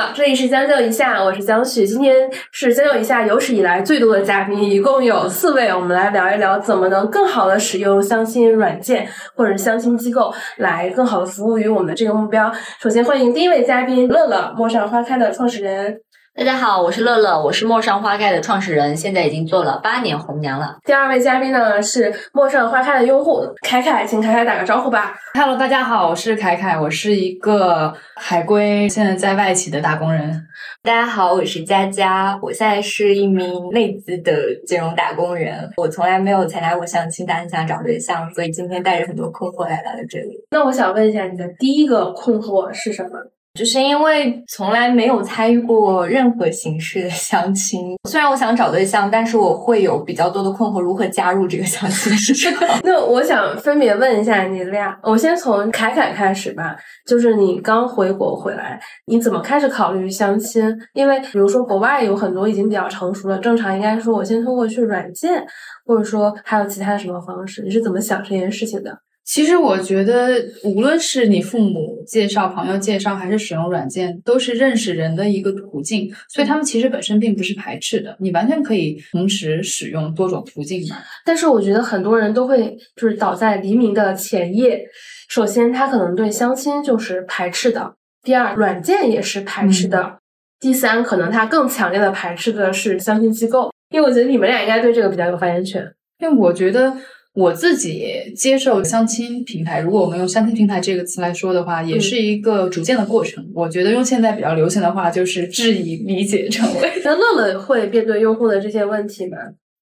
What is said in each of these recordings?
好，这里是将就一下，我是江旭。今天是将就一下有史以来最多的嘉宾，一共有四位。我们来聊一聊怎么能更好的使用相亲软件或者相亲机构，来更好的服务于我们的这个目标。首先欢迎第一位嘉宾乐乐，陌上花开的创始人。大家好，我是乐乐，我是陌上花开的创始人，现在已经做了八年红娘了。第二位嘉宾呢是陌上花开的用户凯凯，请凯凯打个招呼吧。Hello，大家好，我是凯凯，我是一个海归，现在在外企的打工人。大家好，我是佳佳，我现在是一名内资的金融打工人。我从来没有参加过相亲，但很想找对象，所以今天带着很多困惑来到了这里。那我想问一下，你的第一个困惑是什么？就是因为从来没有参与过任何形式的相亲，虽然我想找对象，但是我会有比较多的困惑，如何加入这个相亲市场？那我想分别问一下你俩，我先从凯凯开始吧。就是你刚回国回来，你怎么开始考虑相亲？因为比如说国外有很多已经比较成熟了，正常应该说我先通过去软件，或者说还有其他什么方式？你是怎么想这件事情的？其实我觉得，无论是你父母介绍、朋友介绍，还是使用软件，都是认识人的一个途径。所以他们其实本身并不是排斥的，你完全可以同时使用多种途径嘛。但是我觉得很多人都会就是倒在黎明的前夜。首先，他可能对相亲就是排斥的；第二，软件也是排斥的；第三，可能他更强烈的排斥的是相亲机构。因为我觉得你们俩应该对这个比较有发言权。因为我觉得。我自己接受相亲平台，如果我们用相亲平台这个词来说的话，也是一个逐渐的过程。我觉得用现在比较流行的话，就是质疑、理解、成为。那乐乐会面对用户的这些问题吗？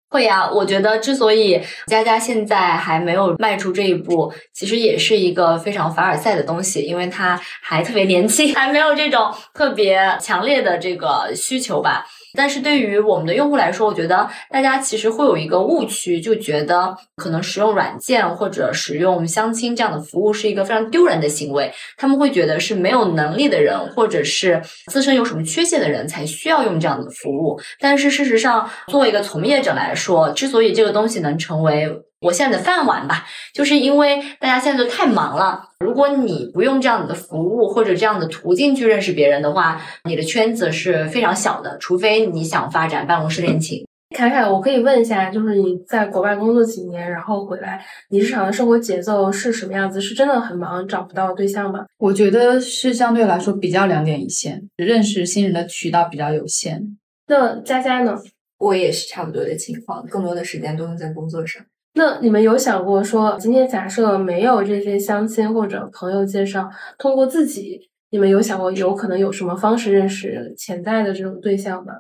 会呀。我觉得之所以佳佳现在还没有迈出这一步，其实也是一个非常凡尔赛的东西，因为他还特别年轻，还没有这种特别强烈的这个需求吧。但是对于我们的用户来说，我觉得大家其实会有一个误区，就觉得可能使用软件或者使用相亲这样的服务是一个非常丢人的行为。他们会觉得是没有能力的人，或者是自身有什么缺陷的人才需要用这样的服务。但是事实上，作为一个从业者来说，之所以这个东西能成为我现在的饭碗吧，就是因为大家现在都太忙了。如果你不用这样的服务或者这样的途径去认识别人的话，你的圈子是非常小的。除非你想发展办公室恋情。凯凯，我可以问一下，就是你在国外工作几年，然后回来，你日常的生活节奏是什么样子？是真的很忙，找不到对象吗？我觉得是相对来说比较两点一线，认识新人的渠道比较有限。那佳佳呢？我也是差不多的情况，更多的时间都用在工作上。那你们有想过说，今天假设没有这些相亲或者朋友介绍，通过自己，你们有想过有可能有什么方式认识潜在的这种对象吗？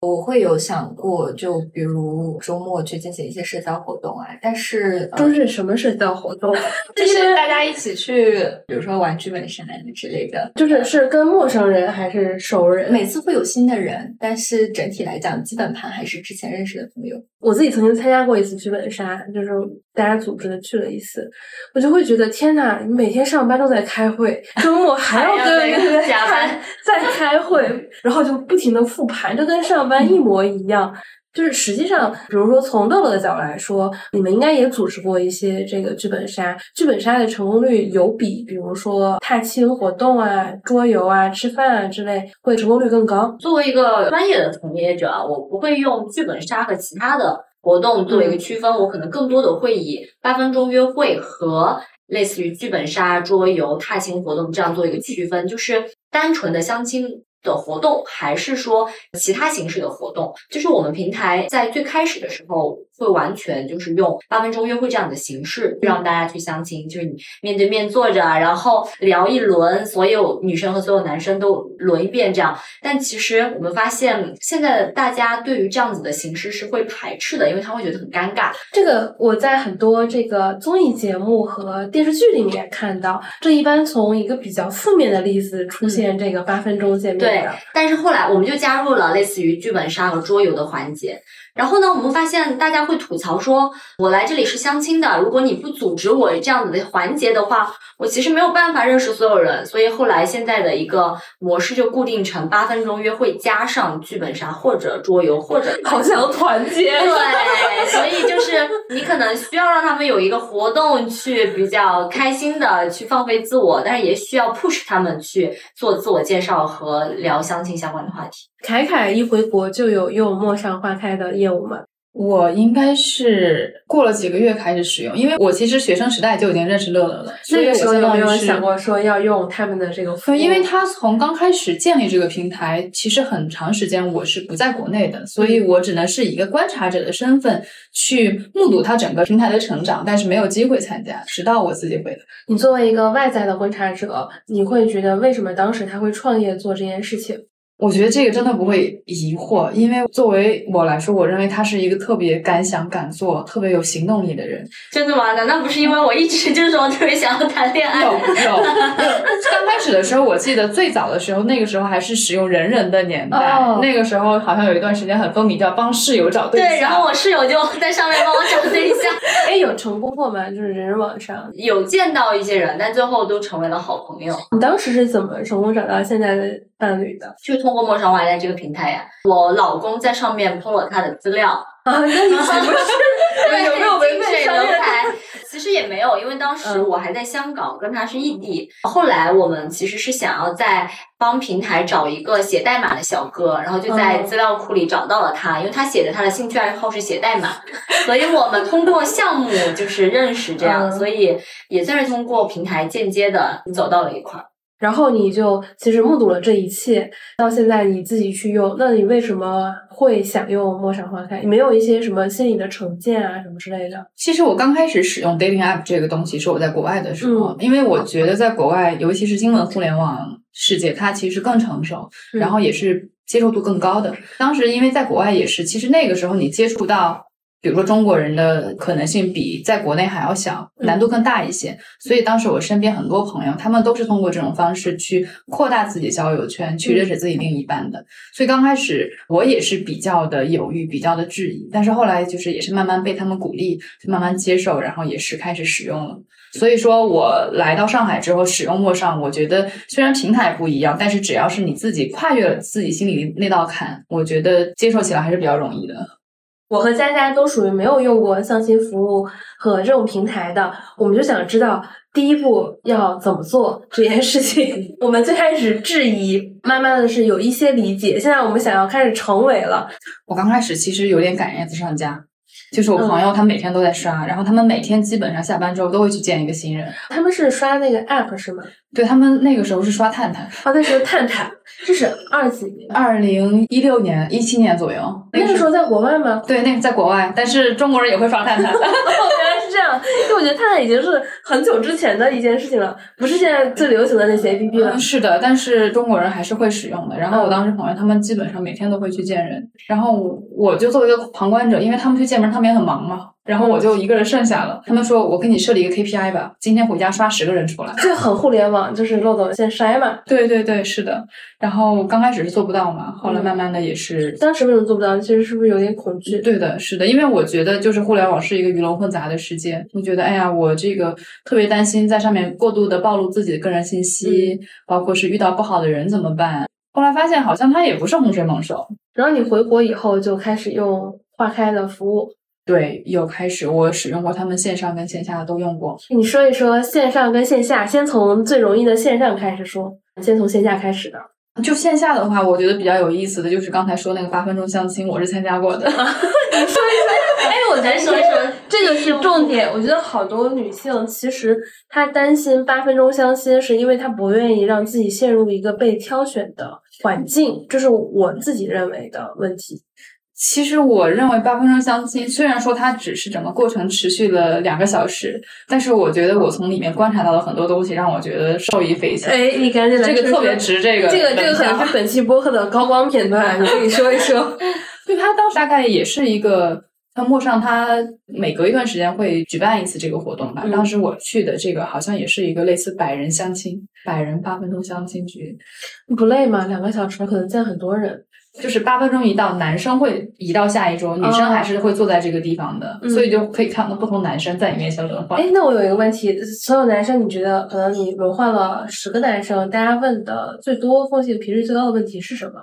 我会有想过，就比如周末去进行一些社交活动啊，但是都是什么社交活动？就是大家一起去，比如说玩剧本杀之类的。就是是跟陌生人还是熟人？每次会有新的人，但是整体来讲，基本盘还是之前认识的朋友。我自己曾经参加过一次剧本杀，就是大家组织的去了一次，我就会觉得天呐，你每天上班都在开会，周末还要跟人加班 在开会，然后就不停的复盘，就跟上。班一模一样，就是实际上，比如说从乐乐的角度来说，你们应该也组织过一些这个剧本杀，剧本杀的成功率有比，比如说踏青活动啊、桌游啊、吃饭啊之类，会成功率更高。作为一个专业的从业者，我不会用剧本杀和其他的活动做一个区分，我可能更多的会以八分钟约会和类似于剧本杀、桌游、踏青活动这样做一个区分，就是单纯的相亲。的活动，还是说其他形式的活动？就是我们平台在最开始的时候，会完全就是用八分钟约会这样的形式，让大家去相亲，就是你面对面坐着，然后聊一轮，所有女生和所有男生都轮一遍这样。但其实我们发现，现在大家对于这样子的形式是会排斥的，因为他会觉得很尴尬。这个我在很多这个综艺节目和电视剧里面看到，这一般从一个比较负面的例子出现，这个八分钟见面。对，但是后来我们就加入了类似于剧本杀和桌游的环节。然后呢，我们发现大家会吐槽说，我来这里是相亲的，如果你不组织我这样子的环节的话，我其实没有办法认识所有人。所以后来现在的一个模式就固定成八分钟约会加上剧本杀或者桌游或者好想团结。对，所以就是你可能需要让他们有一个活动去比较开心的去放飞自我，但是也需要 push 他们去做自我介绍和聊相亲相关的话题。凯凯一回国就有用陌上花开的业务吗？我应该是过了几个月开始使用，因为我其实学生时代就已经认识乐乐了。那个时候有没有想过？说要用他们的这个服务？对，因为他从刚开始建立这个平台，其实很长时间我是不在国内的，所以我只能是以一个观察者的身份去目睹他整个平台的成长，但是没有机会参加，直到我自己回来。你作为一个外在的观察者，你会觉得为什么当时他会创业做这件事情？我觉得这个真的不会疑惑，因为作为我来说，我认为他是一个特别敢想敢做、特别有行动力的人。真的吗？难道不是因为我一直就是说特别想要谈恋爱？有有。刚开始的时候，我记得最早的时候，那个时候还是使用人人的年代，那个时候好像有一段时间很风靡，叫帮室友找对象。对，然后我室友就在上面帮我找对象。哎，有成功过吗？就是人人网上有见到一些人，但最后都成为了好朋友。你当时是怎么成功找到现在的？伴侣的，就通过陌上花开这个平台呀。我老公在上面 po 了他的资料啊，那你岂不是有没有违背商业？其实也没有，因为当时我还在香港，跟他是异地。后来我们其实是想要在帮平台找一个写代码的小哥，然后就在资料库里找到了他，因为他写的他的兴趣爱好是写代码，所以我们通过项目就是认识这样，所以也算是通过平台间接的走到了一块儿。然后你就其实目睹了这一切，到现在你自己去用，那你为什么会想用陌上花开？你没有一些什么心理的成见啊，什么之类的？其实我刚开始使用 dating app 这个东西是我在国外的时候，因为我觉得在国外，尤其是新闻互联网世界，它其实更成熟，然后也是接受度更高的。当时因为在国外也是，其实那个时候你接触到。比如说中国人的可能性比在国内还要小，难度更大一些。所以当时我身边很多朋友，他们都是通过这种方式去扩大自己交友圈，去认识自己另一半的。所以刚开始我也是比较的犹豫，比较的质疑，但是后来就是也是慢慢被他们鼓励，就慢慢接受，然后也是开始使用了。所以说我来到上海之后使用陌上，我觉得虽然平台不一样，但是只要是你自己跨越了自己心里那道坎，我觉得接受起来还是比较容易的。我和佳佳都属于没有用过相亲服务和这种平台的，我们就想知道第一步要怎么做这件事情。我们最开始质疑，慢慢的是有一些理解，现在我们想要开始成为了。我刚开始其实有点赶鸭子上家。就是我朋友，他们每天都在刷，然后他们每天基本上下班之后都会去见一个新人。他们是刷那个 app 是吗？对他们那个时候是刷探探。哦，那时候探探，这是二几年？二零一六年、一七年左右。那个时候在国外吗？对，那个在国外，但是中国人也会刷探探。这样，因为我觉得探探已经是很久之前的一件事情了，不是现在最流行的那些 A P P 了。是的，但是中国人还是会使用的。然后我当时朋友他们基本上每天都会去见人，然后我就作为一个旁观者，因为他们去见人，他们也很忙嘛。然后我就一个人剩下了。他们说：“我给你设立一个 KPI 吧，今天回家刷十个人出来。”这很互联网，就是漏斗先筛嘛。对对对，是的。然后刚开始是做不到嘛，后来慢慢的也是。当时为什么做不到？其实是不是有点恐惧？对的，是的，因为我觉得就是互联网是一个鱼龙混杂的世界。我觉得，哎呀，我这个特别担心在上面过度的暴露自己的个人信息，包括是遇到不好的人怎么办？后来发现好像它也不是洪水猛兽。然后你回国以后就开始用化开的服务。对，有开始，我使用过他们线上跟线下的都用过。你说一说线上跟线下，先从最容易的线上开始说，先从线下开始的。就线下的话，我觉得比较有意思的就是刚才说那个八分钟相亲，我是参加过的。你说一说，哎，我再说一说这个是重点。我觉得好多女性其实她担心八分钟相亲，是因为她不愿意让自己陷入一个被挑选的环境，这是我自己认为的问题。其实我认为八分钟相亲，虽然说它只是整个过程持续了两个小时，但是我觉得我从里面观察到了很多东西，让我觉得受益匪浅。哎，你赶紧来，这个特别值这个。这个这个可能是本期播客的高光片段，你可以说一说。对他当时大概也是一个，他陌上他每隔一段时间会举办一次这个活动吧。当时我去的这个好像也是一个类似百人相亲、百人八分钟相亲局，不累吗？两个小时可能见很多人。就是八分钟一到，男生会移到下一桌，女生还是会坐在这个地方的，嗯所以就可以看到不同男生在你面前轮换。哎，那我有一个问题，所有男生，你觉得可能你轮换了十个男生，大家问的最多、风险频率最高的问题是什么？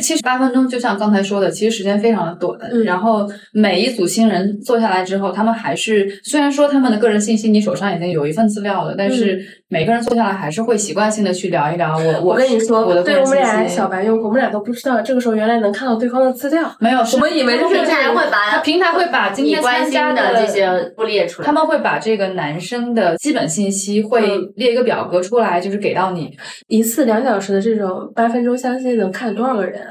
其实八分钟就像刚才说的，其实时间非常的短。嗯然后每一组新人坐下来之后，他们还是虽然说他们的个人信息你手上已经有一份资料了，但是每个人坐下来还是会习惯性的去聊一聊我我跟你说，对我们俩小白用户，我们俩都不知道，这个时候原来能看到对方的资料。没有，是我们以为就是平台会把他平台会把今天参加的这些不列出来，他们会把这个男生的基本信息会嗯列一个表格出来，就是给到你。一次两小时的这种八分钟相亲能看多少个人啊？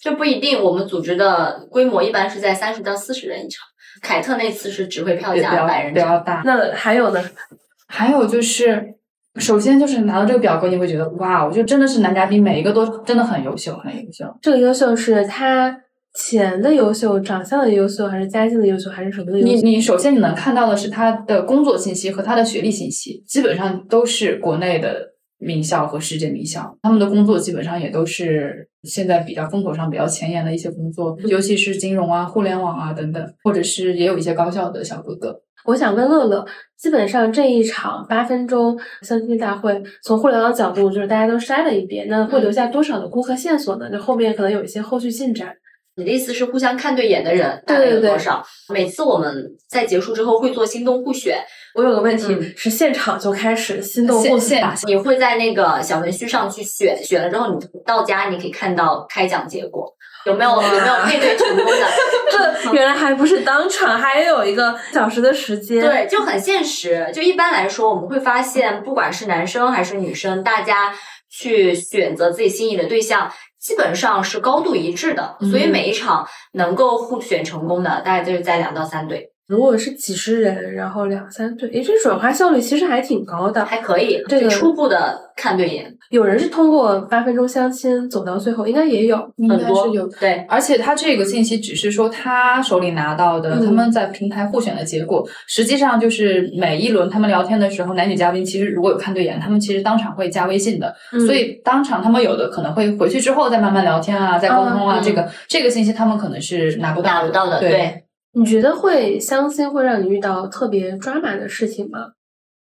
这不一定。我们组织的规模一般是在三十到四十人一场。凯特那次是只会票价百人场，比较大。那还有呢？还有就是，首先就是拿到这个表格，你会觉得哇，我觉得真的是男嘉宾每一个都真的很优秀，很优秀。这个优秀是他钱的优秀、长相的优秀，还是家境的优秀，还是什么的优秀？你你首先你能看到的是他的工作信息和他的学历信息，基本上都是国内的名校和世界名校，他们的工作基本上也都是现在比较风口上比较前沿的一些工作，尤其是金融啊、互联网啊等等，或者是也有一些高校的小哥哥。我想问乐乐，基本上这一场八分钟相亲大会，从互联网角度，就是大家都筛了一遍，那会留下多少的顾客线索呢？那后面可能有一些后续进展。你的意思是互相看对眼的人大对对对概有多少？每次我们在结束之后会做心动互选，我有个问题、嗯是，现场就开始心动互现现你会在那个小程序上去选，选了之后你到家你可以看到开奖结果，有没有有没有配对成功的？这 原来还不是当场，还有一个小时的时间。，对，就很现实。就一般来说，我们会发现，不管是男生还是女生，大家去选择自己心仪的对象，基本上是高度一致的。所以嗯每一场能够互选成功的，大概就是在两到三对，如果是几十人，然后两三对，诶，这转化效率其实还挺高的。还可以。这个初步的看对眼有人是通过八分钟相亲走到最后，应该也有。应该很多是有，对。而且他这个信息只是说他手里拿到的，嗯他们在平台互选的结果，实际上就是每一轮他们聊天的时候，男女嘉宾其实如果有看对眼，他们其实当场会加微信的，嗯所以当场他们有的可能会回去之后再慢慢聊天啊，再沟通啊，嗯这个这个信息他们可能是拿不到拿不到的，对。对，你觉得会相亲会让你遇到特别抓马的事情吗？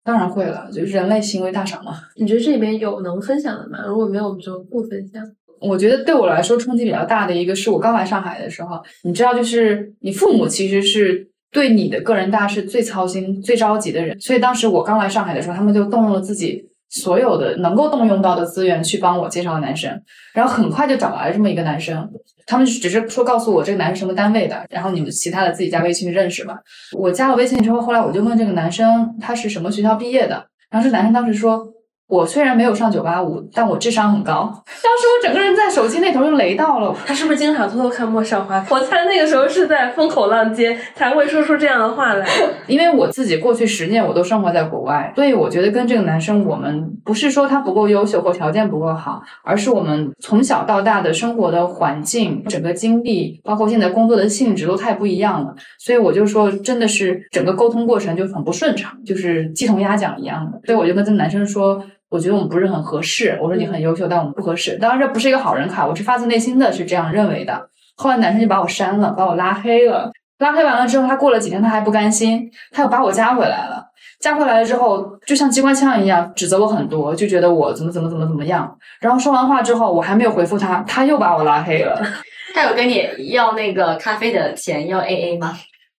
当然会了，就是人类行为大赏嘛。你觉得这里面有能分享的吗？如果没有，我们就不分享。我觉得对我来说冲击比较大的一个是我刚来上海的时候，你知道，就是你父母其实是对你的个人大事最操心、最着急的人，所以当时我刚来上海的时候，他们就动用了自己所有的能够动用到的资源去帮我介绍男生，然后很快就找来了这么一个男生，他们只是说告诉我这个男生什么单位的，然后你们其他的自己加微信认识吧。我加了微信之后，后来我就问这个男生他是什么学校毕业的，然后这男生当时说。我虽然没有上九八五，但我智商很高。当时我整个人在手机那头就雷到了，他是不是经常偷偷看《陌上花》？我猜那个时候是在风口浪尖才会说出这样的话来。因为我自己过去十年我都生活在国外，所以我觉得跟这个男生，我们不是说他不够优秀或条件不够好，而是我们从小到大的生活的环境、整个经历，包括现在工作的性质都太不一样了。所以我就说，真的是整个沟通过程就很不顺畅，就是鸡同鸭讲一样的。所以我就跟这个男生说。我觉得我们不是很合适。我说你很优秀，但我们不合适。当然这不是一个好人卡，我是发自内心的是这样认为的。后来男生就把我删了，把我拉黑了。拉黑完了之后，他过了几天他还不甘心，他又把我加回来了。加回来了之后，就像机关枪一样指责我很多，就觉得我怎么怎么怎么怎么样。然后说完话之后，我还没有回复他，他又把我拉黑了。他有跟你要那个咖啡的钱要 A A 吗？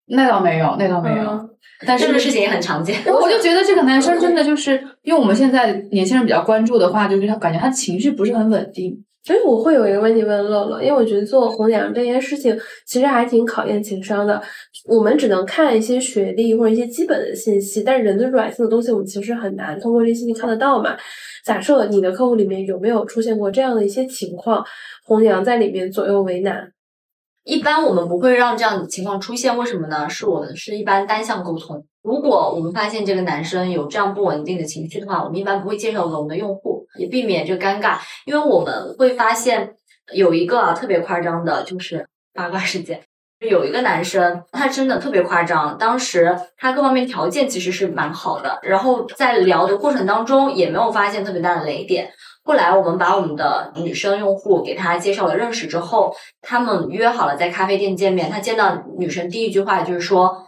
那倒没有，那倒没有。嗯但是这个事情也很常见。我就觉得这个男生真的就是，因为我们现在年轻人比较关注的话，就是他感觉他情绪不是很稳定。所以我会有一个问题问乐乐，因为我觉得做红娘这件事情其实还挺考验情商的。我们只能看一些学历或者一些基本的信息，但是人的软性的东西我们其实很难通过这些信息看得到嘛。假设你的客户里面有没有出现过这样的一些情况，红娘在里面左右为难？一般我们不会让这样的情况出现，为什么呢？是我们是一般单向沟通。如果我们发现这个男生有这样不稳定的情绪的话，我们一般不会介绍给我们的用户，也避免这个尴尬，因为我们会发现有一个啊特别夸张的，就是八卦事件。有一个男生，他真的特别夸张。当时他各方面条件其实是蛮好的，然后在聊的过程当中也没有发现特别大的雷点。后来我们把我们的女生用户给他介绍了认识之后，他们约好了在咖啡店见面。他见到女生第一句话就是说：“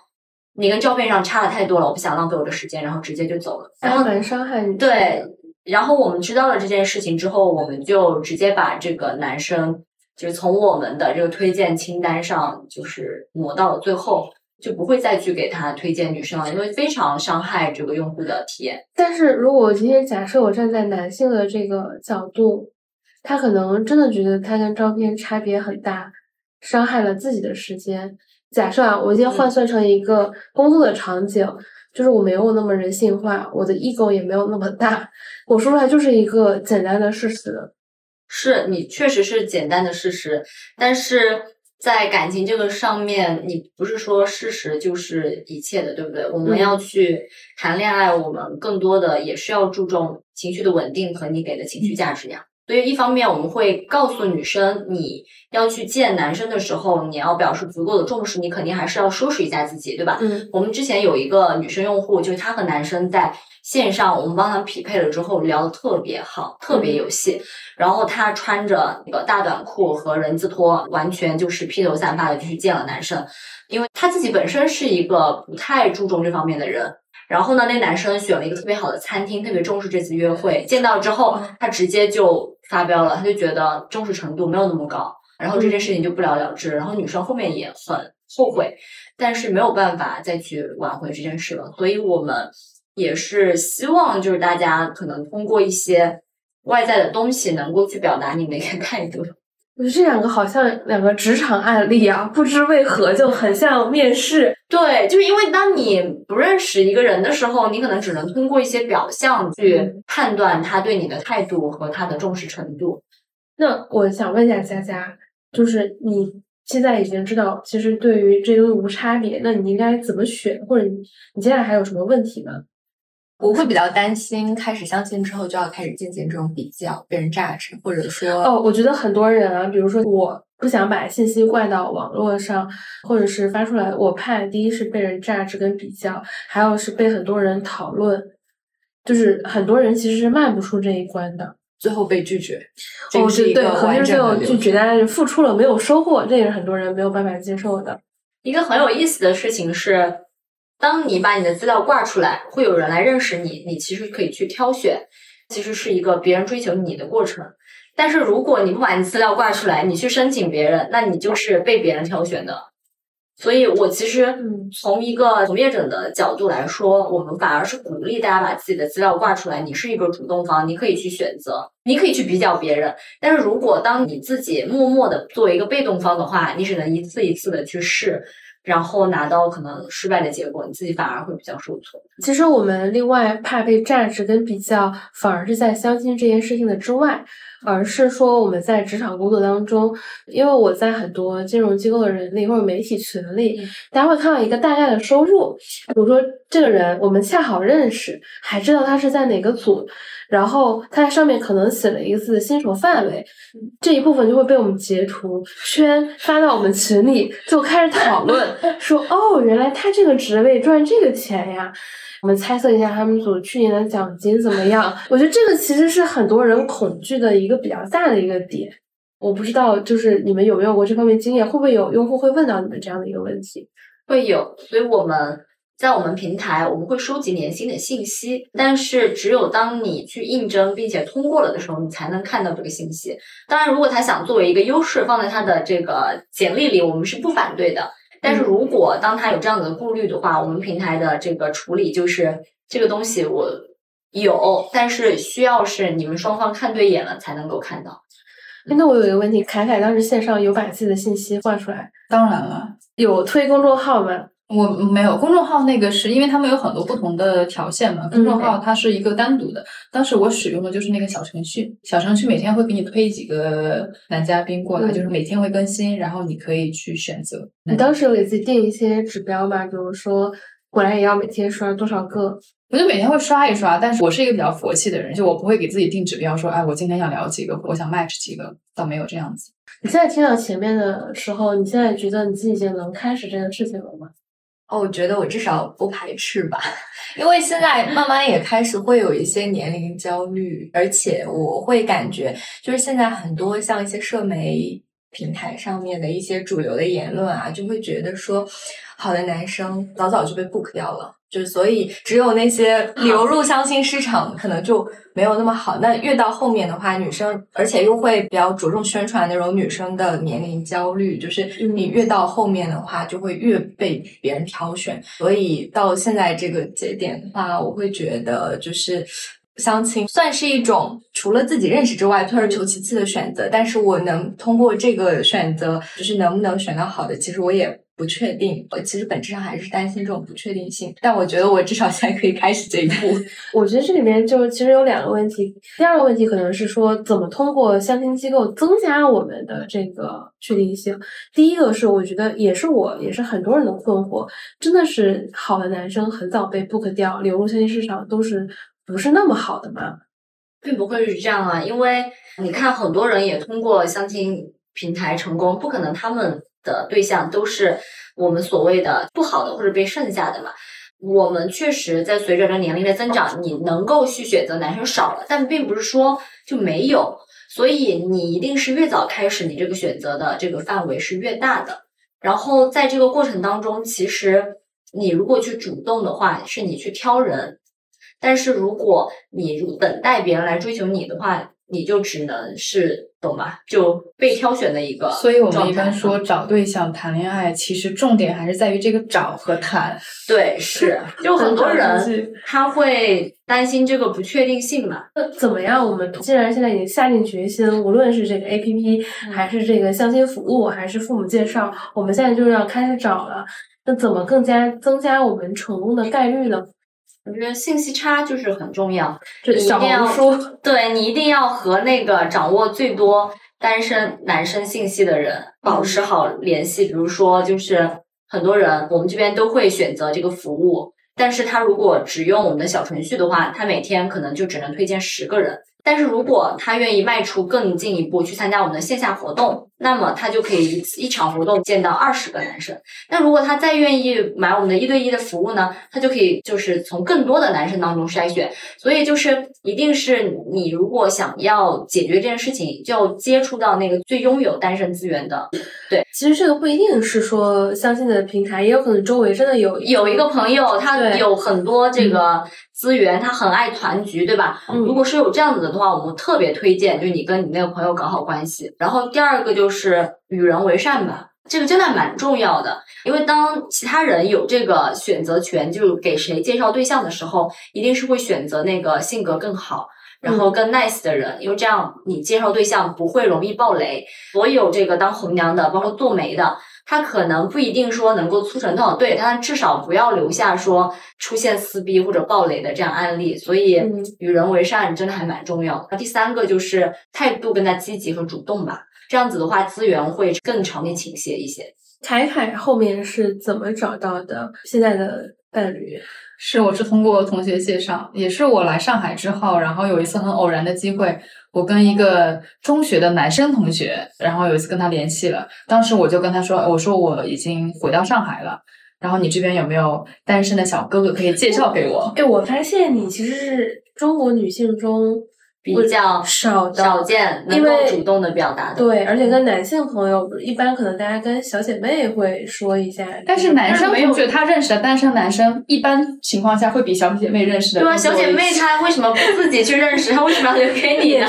你跟照片上差的太多了，我不想浪费我的时间。”然后直接就走了。然后蛮伤害你。对，然后我们知道了这件事情之后，我们就直接把这个男生就是从我们的这个推荐清单上就是挪到了最后。就不会再去给他推荐女生了，因为非常伤害这个用户的体验。但是如果我今天假设我站在男性的这个角度，他可能真的觉得他跟照片差别很大，伤害了自己的时间。假设啊，我今天换算成一个工作的场景，就是我没有那么人性化，我的 ego 也没有那么大，我说出来就是一个简单的事实。是你确实是简单的事实，但是。在感情这个上面，你不是说事实就是一切的，对不对？我们要去谈恋爱，我们更多的也是要注重情绪的稳定和你给的情绪价值呀。所以，一方面我们会告诉女生，你要去见男生的时候，你要表示足够的重视，你肯定还是要收拾一下自己，对吧？嗯。我们之前有一个女生用户，就是她和男生在线上，我们帮她匹配了之后，聊得特别好，特别有戏。然后她穿着那个大短裤和人字拖，完全就是披头散发的就去见了男生，因为她自己本身是一个不太注重这方面的人。然后呢，那男生选了一个特别好的餐厅，特别重视这次约会。见到之后，他直接就发飙了，他就觉得重视程度没有那么高，然后这件事情就不了了之。然后女生后面也很后悔，但是没有办法再去挽回这件事了。所以我们也是希望，就是大家可能通过一些外在的东西，能够去表达你的 一个态度。我觉得这两个好像两个职场案例啊，不知为何就很像面试。对，就是因为当你不认识一个人的时候，你可能只能通过一些表象去判断他对你的态度和他的重视程度。那我想问一下佳佳，就是你现在已经知道，其实对于这东西无差别，那你应该怎么选？或者你你接下来还有什么问题吗？我会比较担心，开始相亲之后就要开始进行这种比较，被人榨汁，或者说哦，我觉得很多人啊，比如说我不想把信息灌到网络上，或者是发出来，我怕第一是被人榨汁跟比较，还有是被很多人讨论，就是很多人其实是迈不出这一关的，最后被拒绝。哦，对对，很多人最后拒绝，但是付出了没有收获，这也是很多人没有办法接受的。一个很有意思的事情是。当你把你的资料挂出来，会有人来认识你，你其实可以去挑选，其实是一个别人追求你的过程。但是如果你不把你资料挂出来，你去申请别人，那你就是被别人挑选的。所以我其实从一个从业者的角度来说，我们反而是鼓励大家把自己的资料挂出来。你是一个主动方，你可以去选择，你可以去比较别人。但是如果当你自己默默的作为一个被动方的话，你只能一次一次的去试。然后拿到可能失败的结果，你自己反而会比较受挫。其实我们另外怕被榨值跟比较，反而是在相亲这件事情的之外，而是说我们在职场工作当中，因为我在很多金融机构的人力或者媒体群里，大家会看到一个大概的收入，比如说这个人我们恰好认识，还知道他是在哪个组。然后它上面可能写了一个字“新手范围”，这一部分就会被我们截图圈发到我们群里，就开始讨论 说：“哦，原来他这个职位赚这个钱呀！”我们猜测一下他们组去年的奖金怎么样？我觉得这个其实是很多人恐惧的一个比较大的一个点。我不知道，就是你们有没有过这方面经验？会不会有用户会问到你们这样的一个问题？会有，所以我们。在我们平台，我们会收集年薪的信息，但是只有当你去应征并且通过了的时候，你才能看到这个信息。当然，如果他想作为一个优势放在他的这个简历里，我们是不反对的。但是如果当他有这样的顾虑的话，我们平台的这个处理就是这个东西我有，但是需要是你们双方看对眼了才能够看到。那我有一个问题，凯凯当时线上有把自己的信息挂出来？当然了，有推公众号吗？我没有公众号，那个是因为他们有很多不同的条线嘛。公众号它是一个单独的，当时我使用的就是那个小程序，小程序每天会给你推几个男嘉宾过来，就是每天会更新，然后你可以去选择。你当时有给自己定一些指标吗？比如说，果然也要每天刷多少个？我就每天会刷一刷，但是我是一个比较佛系的人，就我不会给自己定指标，说哎，我今天想聊几个，我想 match 几个，倒没有这样子。你现在听到前面的时候，你现在觉得你自己已经能开始这件事情了吗？哦，我觉得我至少不排斥吧，因为现在慢慢也开始会有一些年龄焦虑，而且我会感觉，就是现在很多像一些社媒平台上面的一些主流的言论啊，就会觉得说，好的男生早早就被 book 掉了。就是所以，只有那些流入相亲市场，可能就没有那么好。那越到后面的话，女生而且又会比较着重宣传那种女生的年龄焦虑，就是你越到后面的话，就会越被别人挑选。所以到现在这个节点的话，我会觉得就是相亲算是一种除了自己认识之外退而求其次的选择。但是我能通过这个选择，就是能不能选到好的，其实我也。不确定，我其实本质上还是担心这种不确定性。但我觉得我至少现在可以开始这一步。我觉得这里面就其实有两个问题。第二个问题可能是说，怎么通过相亲机构增加我们的这个确定性。第一个是我觉得也是我也是很多人的困惑，真的是好的男生很早被 book 掉，流入相亲市场都是不是那么好的吗？并不会是这样啊，因为你看很多人也通过相亲平台成功，不可能他们。的对象都是我们所谓的不好的或者被剩下的嘛？我们确实在随着这年龄的增长，你能够去选择男生少了，但并不是说就没有。所以你一定是越早开始，你这个选择的这个范围是越大的。然后在这个过程当中，其实你如果去主动的话，是你去挑人；但是如果你等待别人来追求你的话，你就只能是。懂吧？就被挑选的一个，所以我们一般说找对象、谈恋爱，其实重点还是在于这个找和谈。对，是，就很多人他会担心这个不确定性嘛。那怎么样？我们既然现在已经下定决心，无论是这个 A P P，还是这个相亲服务，还是父母介绍，我们现在就要开始找了。那怎么更加增加我们成功的概率呢？我觉得信息差就是很重要，你一定要说，对你一定要和那个掌握最多单身男生信息的人保持好联系。比如说，就是很多人我们这边都会选择这个服务，但是他如果只用我们的小程序的话，他每天可能就只能推荐十个人。但是如果他愿意迈出更进一步去参加我们的线下活动，那么他就可以一次一场活动见到二十个男生。那如果他再愿意买我们的一对一的服务呢，他就可以就是从更多的男生当中筛选。所以就是一定是你如果想要解决这件事情，就要接触到那个最拥有单身资源的。对，其实这个不一定是说相亲的平台，也有可能周围真的有有一个朋友，他有很多这个。资源，他很爱团局，对吧？嗯如果是有这样子的话，我们特别推荐，就你跟你那个朋友搞好关系。然后第二个就是与人为善吧，这个真的蛮重要的。因为当其他人有这个选择权，就给谁介绍对象的时候，一定是会选择那个性格更好，然后更 nice 的人，因为这样你介绍对象不会容易爆雷。所有这个当红娘的，包括做媒的。他可能不一定说能够促成多少对，但至少不要留下说出现撕逼或者爆雷的这样案例。所以与人为善真的还蛮重要。那第三个就是态度更加积极和主动吧，这样子的话资源会更朝面倾斜一些。凯凯后面是怎么找到的现在的伴侣？是我是通过同学介绍，也是我来上海之后，然后有一次很偶然的机会。我跟一个中学的男生同学，然后有一次跟他联系了，当时我就跟他说：“我说我已经回到上海了，然后你这边有没有单身的小哥哥可以介绍给我？”哎，我发现你其实是中国女性中。比较少少见，能够主动的表达的。对，而且跟男性朋友一般可能大家跟小姐妹会说一下，但是男生同学他认识的单身男生，一般情况下会比小姐妹认识的对啊，小姐妹她为什么不自己去认识？她为什么要留给你呢？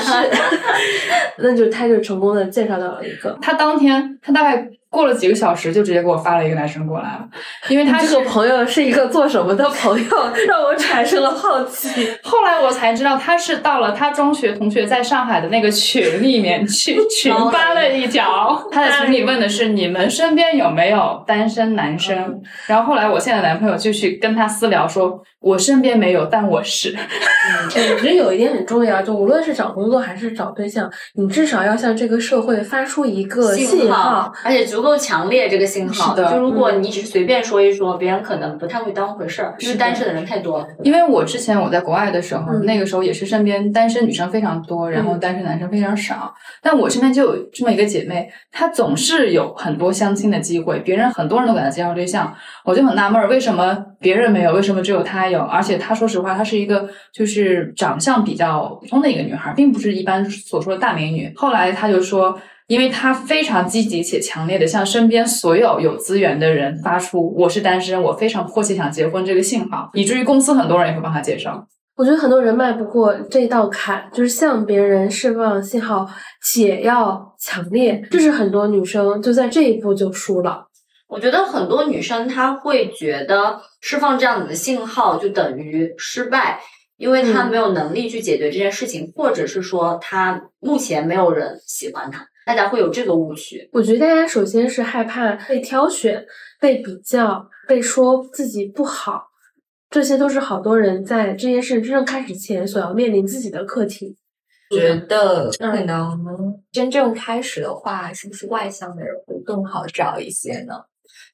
那就他就成功的介绍到了一个，他当天他大概。过了几个小时，就直接给我发了一个男生过来了，因为他这个朋友是一个做什么的朋友，让我产生了好奇。后来我才知道，他是到了他中学同学在上海的那个群里面去群发了一条，他在群里问的是你们身边有没有单身男生。然后后来我现在男朋友就去跟他私聊说。我身边没有，但我是。我觉得有一点很重要，就无论是找工作还是找对象，你至少要向这个社会发出一个信号，而且足足够强烈这个信号。是的就如果你只是随便说一说，别人可能不太会当回事儿，因为单身的人太多了。因为我之前我在国外的时候，嗯那个时候也是身边单身女生非常多，然后单身男生非常少。但我身边就有这么一个姐妹，她总是有很多相亲的机会，别人很多人都给她介绍对象，我就很纳闷儿，为什么别人没有，为什么只有她有？而且她说实话，她是一个就是长相比较普通的一个女孩，并不是一般所说的大美女。后来她就说。因为他非常积极且强烈的向身边所有有资源的人发出“我是单身，我非常迫切想结婚”这个信号，以至于公司很多人也会帮他介绍。我觉得很多人迈不过这道坎，就是向别人释放信号，且要强烈，这是很多女生就在这一步就输了。我觉得很多女生她会觉得释放这样子的信号就等于失败，因为她嗯没有能力去解决这件事情，或者是说她目前没有人喜欢她，大家会有这个误区。我觉得大家首先是害怕被挑选、被比较、被说自己不好，这些都是好多人在这件事真正开始前所要面临自己的课题。觉得嗯可能真正开始的话，是不是外向的人会更好找一些呢？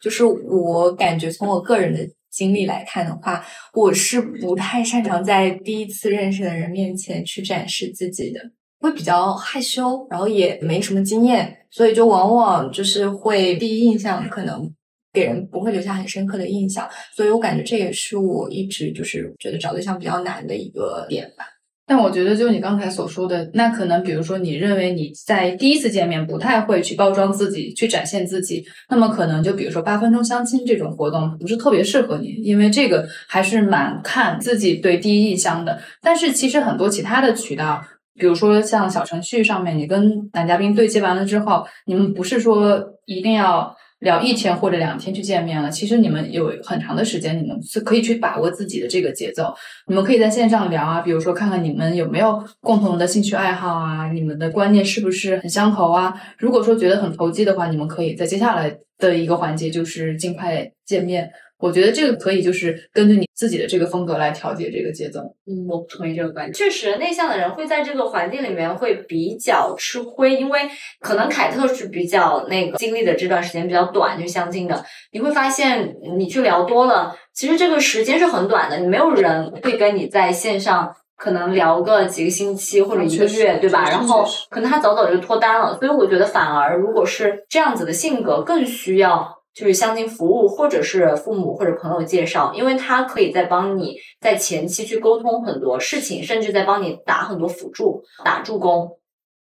就是我感觉从我个人的经历来看的话，我是不太擅长在第一次认识的人面前去展示自己的，会比较害羞，然后也没什么经验，所以就往往就是会第一印象可能给人不会留下很深刻的印象，所以我感觉这也是我一直就是觉得找对象比较难的一个点吧。但我觉得，就你刚才所说的，那可能比如说，你认为你在第一次见面不太会去包装自己、去展现自己，那么可能就比如说八分钟相亲这种活动不是特别适合你，因为这个还是蛮看自己对第一印象的。但是其实很多其他的渠道，比如说像小程序上面，你跟男嘉宾对接完了之后，你们不是说一定要。聊一天或者两天去见面了，其实你们有很长的时间，你们是可以去把握自己的这个节奏。你们可以在线上聊啊，比如说看看你们有没有共同的兴趣爱好啊，你们的观念是不是很相投啊？如果说觉得很投机的话，你们可以在接下来的一个环节就是尽快见面。我觉得这个可以就是根据你自己的这个风格来调节这个节奏。嗯，我不同意这个观点。确实，内向的人会在这个环境里面会比较吃亏，因为可能凯特是比较那个经历的这段时间比较短，就相亲的，你会发现你去聊多了，其实这个时间是很短的，你没有人会跟你在线上。可能聊个几个星期或者一个月，对吧？然后可能他早早就脱单了，所以我觉得反而如果是这样子的性格，更需要就是相亲服务，或者是父母或者朋友介绍，因为他可以在帮你在前期去沟通很多事情，甚至在帮你打很多辅助、打助攻。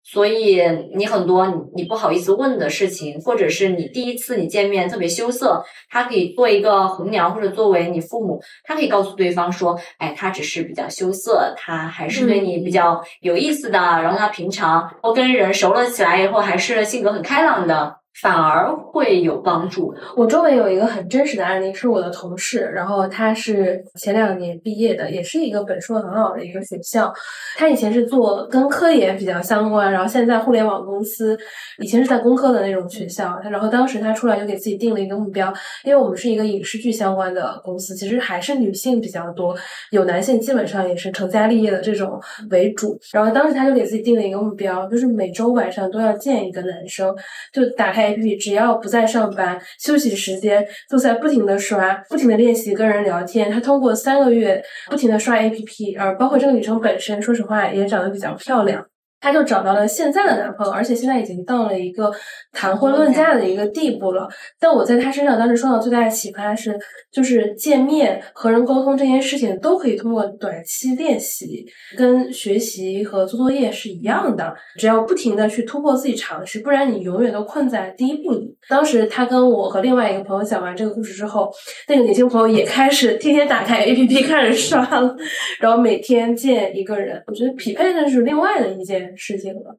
所以你很多你你不好意思问的事情，或者是你第一次你见面特别羞涩，他可以做一个红娘，或者作为你父母，他可以告诉对方说，哎，他只是比较羞涩，他还是对你比较有意思的，然后他平常我跟人熟了起来以后，还是性格很开朗的，反而会有帮助。我周围有一个很真实的案例，是我的同事，然后他是前两年毕业的，也是一个本硕很好的一个学校。他以前是做跟科研比较相关，然后现在互联网公司，以前是在工科的那种学校。然后当时他出来就给自己定了一个目标，因为我们是一个影视剧相关的公司，其实还是女性比较多，有男性基本上也是成家立业的这种为主。然后当时他就给自己定了一个目标，就是每周晚上都要见一个男生，就打开 APP，只要不在上班，休息时间都在不停的刷，不停的练习跟人聊天。他通过三个月不停的刷 APP，而包括这个女生本身，说实话也长得比较漂亮。她就找到了现在的男朋友，而且现在已经到了一个谈婚论嫁的一个地步了。但我在她身上当时受到最大的启发是，就是见面和人沟通这件事情都可以通过短期练习，跟学习和做作业是一样的，只要不停的去突破自己尝试，不然你永远都困在第一步里。当时她跟我和另外一个朋友讲完这个故事之后，那个年轻朋友也开始天天打开 APP 开始刷了，然后每天见一个人，我觉得匹配那是另外的一件事情了。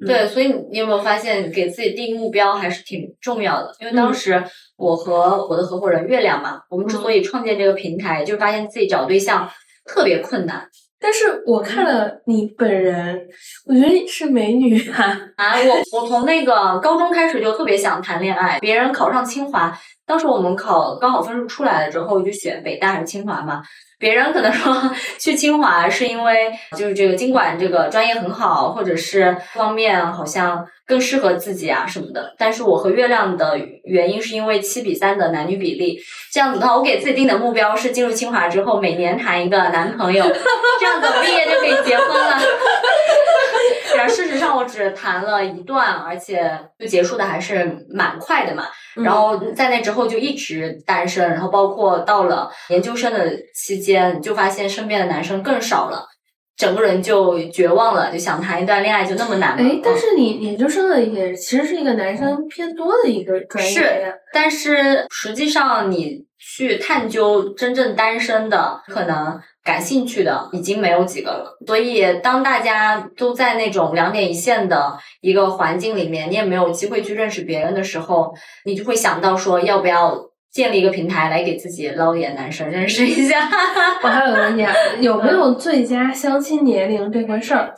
嗯对，所以你有没有发现，给自己定目标还是挺重要的？因为当时我和我的合伙人月亮嘛，我们之所以创建这个平台，就是发现自己找对象特别困难但是我看了你本人，我觉得你是美女啊。啊！我我从那个高中开始就特别想谈恋爱，别人考上清华，当时我们考高考分数出来了之后就选北大还是清华嘛。别人可能说 去清华是因为就是这个经管这个专业很好，或者是方面好像更适合自己啊什么的。但是我和月亮的原因是因为七比三的男女比例，这样子的话，我给自己定的目标是进入清华之后每年谈一个男朋友，这样子毕业就可以结婚了。然后事实上我只谈了一段，而且就结束的还是蛮快的嘛。然后在那之后就一直单身，然后包括到了研究生的期间，就发现身边的男生更少了，整个人就绝望了，就想谈一段恋爱就那么难。哎，但是你研究生的也其实是一个男生偏多的一个专业。是，但是实际上你去探究真正单身的可能。感兴趣的已经没有几个了，所以当大家都在那种两点一线的一个环境里面，你也没有机会去认识别人的时候，你就会想到说，要不要建立一个平台来给自己捞一眼男生认识一下？我还有个问题，啊，有没有最佳相亲年龄这回事儿？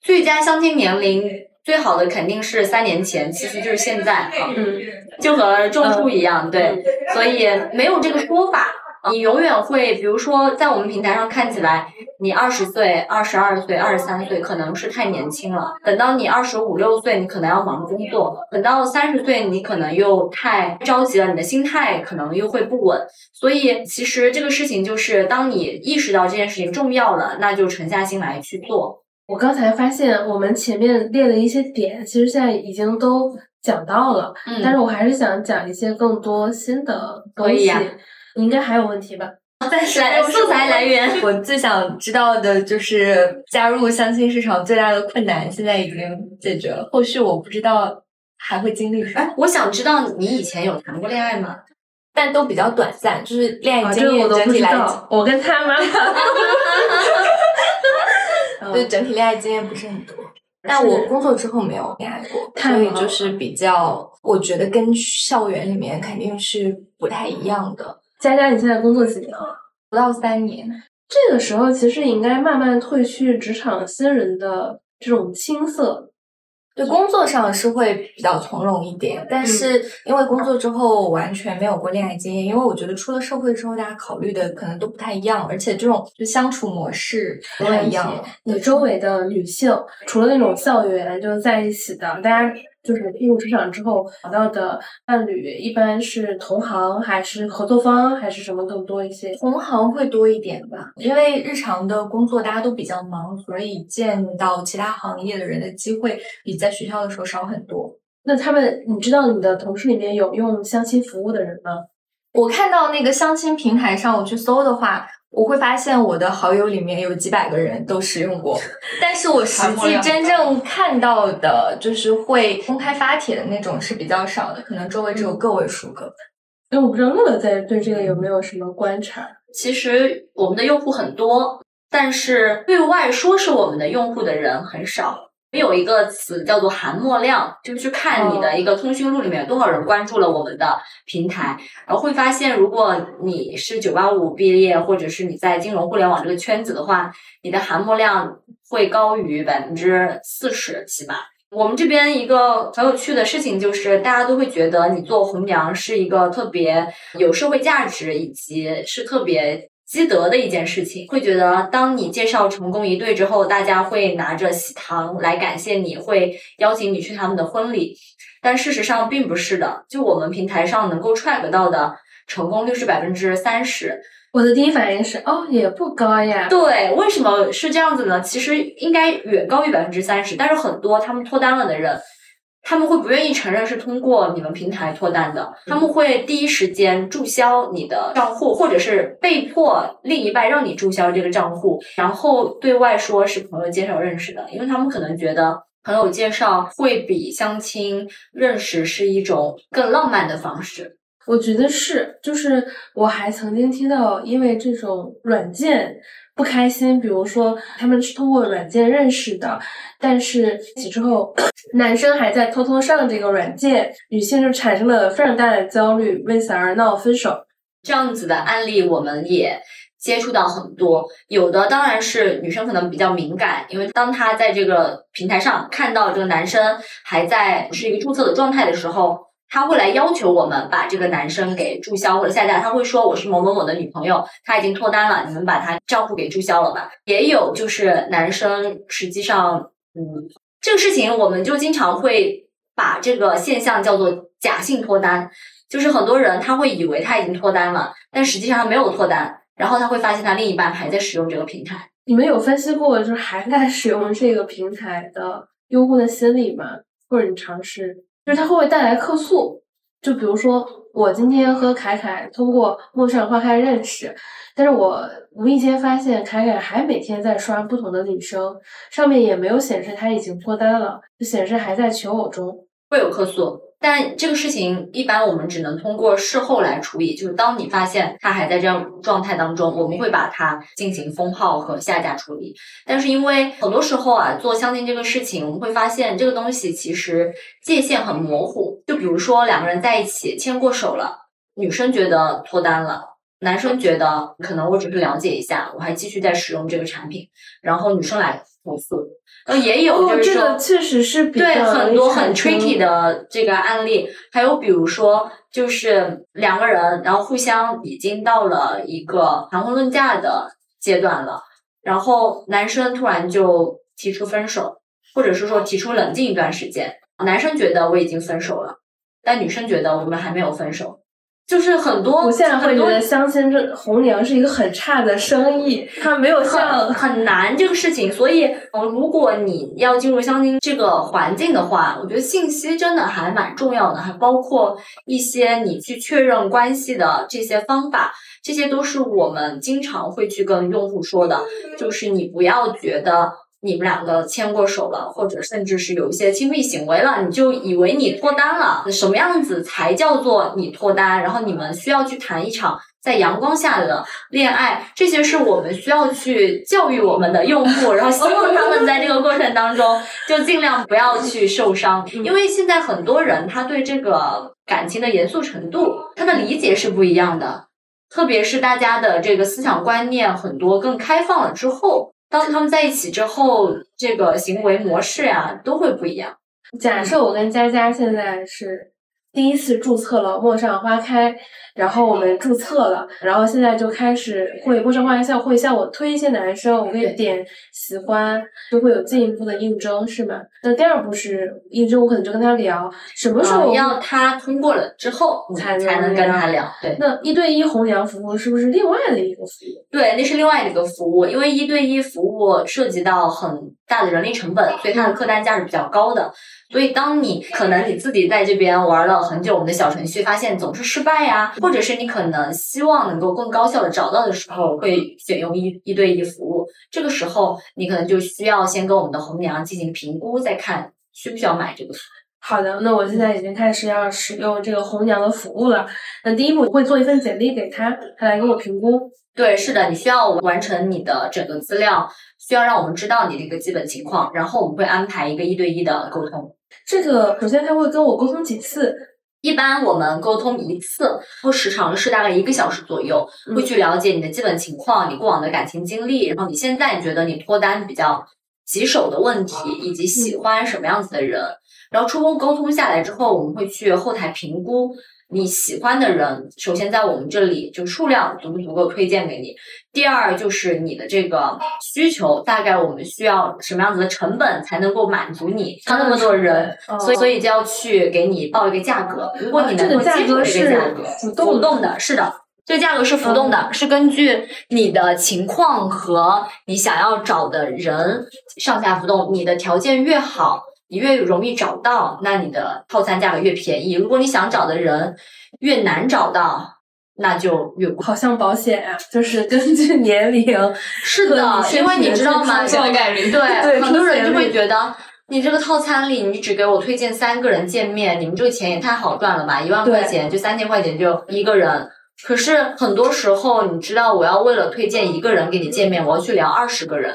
最佳相亲年龄最好的肯定是三年前，其实就是现在，嗯，就和种树一样，对，所以没有这个说法。你永远会，比如说，在我们平台上看起来，你二十岁、二十二岁、二十三岁可能是太年轻了。等到你二十五六岁，你可能要忙工作；等到三十岁，你可能又太着急了，你的心态可能又会不稳。所以，其实这个事情就是，当你意识到这件事情重要了，那就沉下心来去做。我刚才发现，我们前面列的一些点，其实现在已经都讲到了。嗯。但是我还是想讲一些更多新的东西。你应该还有问题吧？暂时素材来源，我最想知道的就是加入相亲市场最大的困难，现在已经解决了。后续我不知道还会经历什么。我想知道你以前有谈过恋爱吗？但都比较短暂，就是恋爱经历整体来讲，我跟他吗？对，整体恋爱经验不是很多。但我工作之后没有恋爱过，所以就是比较，我觉得跟校园里面肯定是不太一样的。佳佳，你现在工作几年了？不到三年。这个时候其实应该慢慢褪去职场新人的这种青涩。对，工作上是会比较从容一点，但是因为工作之后完全没有过恋爱经验，因为我觉得出了社会之后，大家考虑的可能都不太一样，而且这种就相处模式不太一样。你周围的女性，除了那种校园就在一起的，大家。就是进入职场之后找到的伴侣，一般是同行还是合作方，还是什么更多一些？同行会多一点吧，因为日常的工作大家都比较忙，所以见到其他行业的人的机会比在学校的时候少很多。那他们，你知道你的同事里面有用相亲服务的人吗？我看到那个相亲平台上，我去搜的话。我会发现我的好友里面有几百个人都使用过，但是我实际真正看到的，就是会公开发帖的那种是比较少的，可能周围只有个位数个。那我不知道乐乐在对这个有没有什么观察？其实我们的用户很多，但是对外说是我们的用户的人很少。有一个词叫做含墨量，就去看你的一个通讯录里面有多少人关注了我们的平台，然后会发现，如果你是九八五毕业，或者是你在金融互联网这个圈子的话，你的含墨量会高于百分之四十起码。我们这边一个很有趣的事情就是，大家都会觉得你做红娘是一个特别有社会价值，以及是特别。积德的一件事情，会觉得当你介绍成功一对之后，大家会拿着喜糖来感谢你，会邀请你去他们的婚礼。但事实上并不是的，就我们平台上能够 track 到的成功率是百分之三十。我的第一反应是，哦，也不高呀。对，为什么是这样子呢？其实应该远高于百分之三十，但是很多他们脱单了的人。他们会不愿意承认是通过你们平台脱单的，他们会第一时间注销你的账户，或者是被迫另一半让你注销这个账户，然后对外说是朋友介绍认识的，因为他们可能觉得朋友介绍会比相亲认识是一种更浪漫的方式。我觉得是，就是我还曾经听到因为这种软件。不开心，比如说他们是通过软件认识的，但是起之后，男生还在偷偷上这个软件，女性就产生了非常大的焦虑，为此而闹分手。这样子的案例我们也接触到很多，有的当然是女生可能比较敏感，因为当她在这个平台上看到这个男生还在是一个注册的状态的时候。他会来要求我们把这个男生给注销或者下架，他会说我是某某某的女朋友，他已经脱单了，你们把他账户给注销了吧。也有就是男生实际上，嗯，这个事情我们就经常会把这个现象叫做假性脱单，就是很多人他会以为他已经脱单了，但实际上他没有脱单，然后他会发现他另一半还在使用这个平台。你们有分析过就是还在使用这个平台的用户的心理吗？或者你尝试，就是它会不会带来客诉？就比如说，我今天和凯凯通过陌上花开认识，但是我无意间发现凯凯还每天在刷不同的女生，上面也没有显示他已经脱单了，就显示还在求偶中。会有客诉，但这个事情一般我们只能通过事后来处理。就是当你发现他还在这样状态当中，我们会把它进行封号和下架处理。但是因为很多时候啊，做相亲这个事情，我们会发现这个东西其实界限很模糊。就比如说两个人在一起牵过手了，女生觉得脱单了，男生觉得可能我只是了解一下，我还继续在使用这个产品，然后女生来投诉。呃，也有哦，就是说，这个确实是比对很多很 tricky 的这个案例，还有比如说，就是两个人，然后互相已经到了一个谈婚论嫁的阶段了，然后男生突然就提出分手，或者是说提出冷静一段时间，男生觉得我已经分手了，但女生觉得我们还没有分手，就是很多我现在会觉得相亲这红娘是一个很差的生意，它没有像很很难这个事情，所以呃，如果你要进入相亲这个环境的话，我觉得信息真的还蛮重要的，还包括一些你去确认关系的这些方法，这些都是我们经常会去跟用户说的，就是你不要觉得。你们两个牵过手了，或者甚至是有一些亲密行为了，你就以为你脱单了。什么样子才叫做你脱单？然后你们需要去谈一场在阳光下的恋爱，这些是我们需要去教育我们的用户，然后希望他们在这个过程当中就尽量不要去受伤，因为现在很多人他对这个感情的严肃程度，他的理解是不一样的，特别是大家的这个思想观念很多更开放了之后。当他们在一起之后，这个行为模式呀、都会不一样。假设我跟佳佳现在是第一次注册了陌上花开，然后我们注册了，然后现在就开始会陌上花开会向我推一些男生，我可以点喜欢，就会有进一步的应征，是吗？那第二步是应征，我可能就跟他聊什么时候呃要他通过了之后，你才能才能跟他聊。对那一对一红娘服务是不是另外的一个服务？对，那是另外的一个服务，因为一对一服务涉及到很大的人力成本，所以它的客单价是比较高的。所以，当你可能你自己在这边玩了很久我们的小程序，发现总是失败呀，或者是你可能希望能够更高效的找到的时候，会选用一一对一服务。这个时候，你可能就需要先跟我们的红娘进行评估，再看需不需要买这个服务。好的，那我现在已经开始要使用这个红娘的服务了。那第一步我会做一份简历给他，他来给我评估。对，是的，你需要完成你的整个资料，需要让我们知道你的一个基本情况，然后我们会安排一个一对一的沟通。这个首先他会跟我沟通几次？一般我们沟通一次，然后时长是大概一个小时左右，会去了解你的基本情况、你过往的感情经历，然后你现在你觉得你脱单比较棘手的问题，以及喜欢什么样子的人。然后初步沟通下来之后，我们会去后台评估你喜欢的人，首先在我们这里就数量足不足够推荐给你。第二就是你的这个需求，大概我们需要什么样子的成本才能够满足你？他那么多人，哦所以所以就要去给你报一个价格。如果你能够接受这个价格，浮动的浮动的，是的。这个价格是浮动的，是根据你的情况和你想要找的人上下浮动。你的条件越好，你越容易找到，那你的套餐价格越便宜。如果你想找的人越难找到，那就越贵。好像保险啊，就是根据年龄。是的，因为你知道吗？高概率对，对很多人就会觉得。你这个套餐里，你只给我推荐三个人见面，你们这个钱也太好赚了吧！一万块钱就三千块钱就一个人。可是很多时候，你知道，我要为了推荐一个人给你见面，我要去聊二十个人，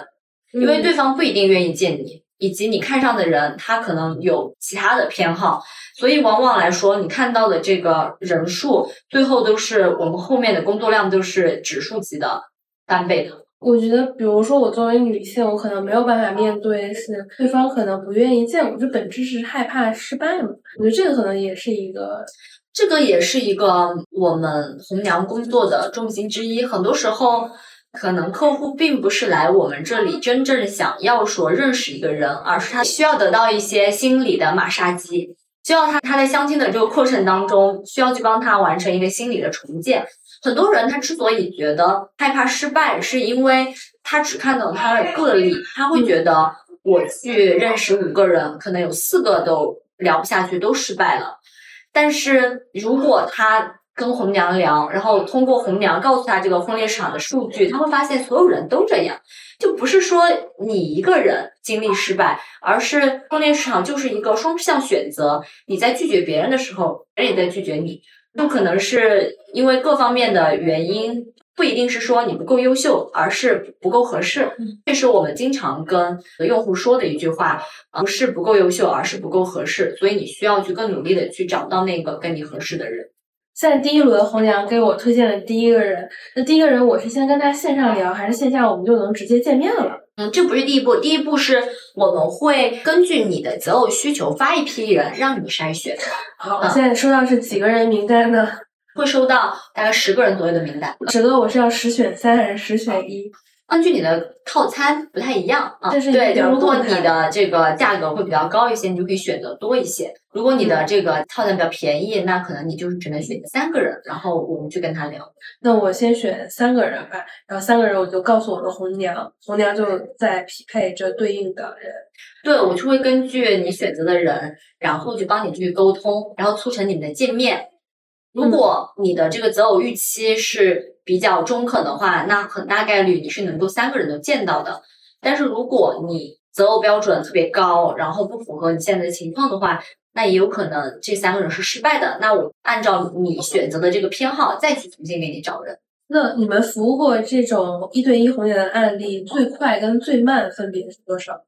因为对方不一定愿意见你，以及你看上的人他可能有其他的偏好，所以往往来说，你看到的这个人数，最后都是我们后面的工作量都是指数级的翻倍的。我觉得，比如说我作为女性，我可能没有办法面对，是对方可能不愿意见我，就本质是害怕失败嘛？我觉得这个可能也是一个，这个也是一个我们红娘工作的重心之一。很多时候，可能客户并不是来我们这里真正想要说认识一个人，而是他需要得到一些心理的马杀鸡，需要他他在相亲的这个过程当中，需要去帮他完成一个心理的重建。很多人他之所以觉得害怕失败，是因为他只看到他的个例，他会觉得我去认识五个人，可能有四个都聊不下去，都失败了。但是如果他跟红娘聊，然后通过红娘告诉他这个婚恋市场的数据，他会发现所有人都这样，就不是说你一个人经历失败，而是婚恋市场就是一个双向选择。你在拒绝别人的时候，别人也在拒绝你。就可能是因为各方面的原因，不一定是说你不够优秀，而是不够合适。这是我们经常跟用户说的一句话，不是不够优秀，而是不够合适。所以你需要去更努力的去找到那个跟你合适的人。在第一轮红娘给我推荐的第一个人，那第一个人我是先跟他线上聊，还是线下我们就能直接见面了？嗯，这不是第一步，第一步是我们会根据你的择偶需求发一批人让你筛选。好，现在收到是几个人名单呢？会收到大概十个人左右的名单。十个我是要十选三还是十选一？根据你的套餐不太一样啊，但是对，如果你的这个价格会比较高一些，你就可以选择多一些；如果你的这个套餐比较便宜，那可能你就是只能选三个人，然后我们去跟他聊。那我先选三个人吧，然后三个人我就告诉我的红娘，红娘就在匹配这对应的人。对，我就会根据你选择的人，然后去帮你去沟通，然后促成你们的见面。如果你的这个择偶预期是。比较中肯的话，那很大概率你是能够三个人都见到的。但是如果你择偶标准特别高，然后不符合你现在的情况的话，那也有可能这三个人是失败的。那我按照你选择的这个偏好再去重新给你找人。那你们服务过这种一对一红颜的案例，最快跟最慢分别是多少？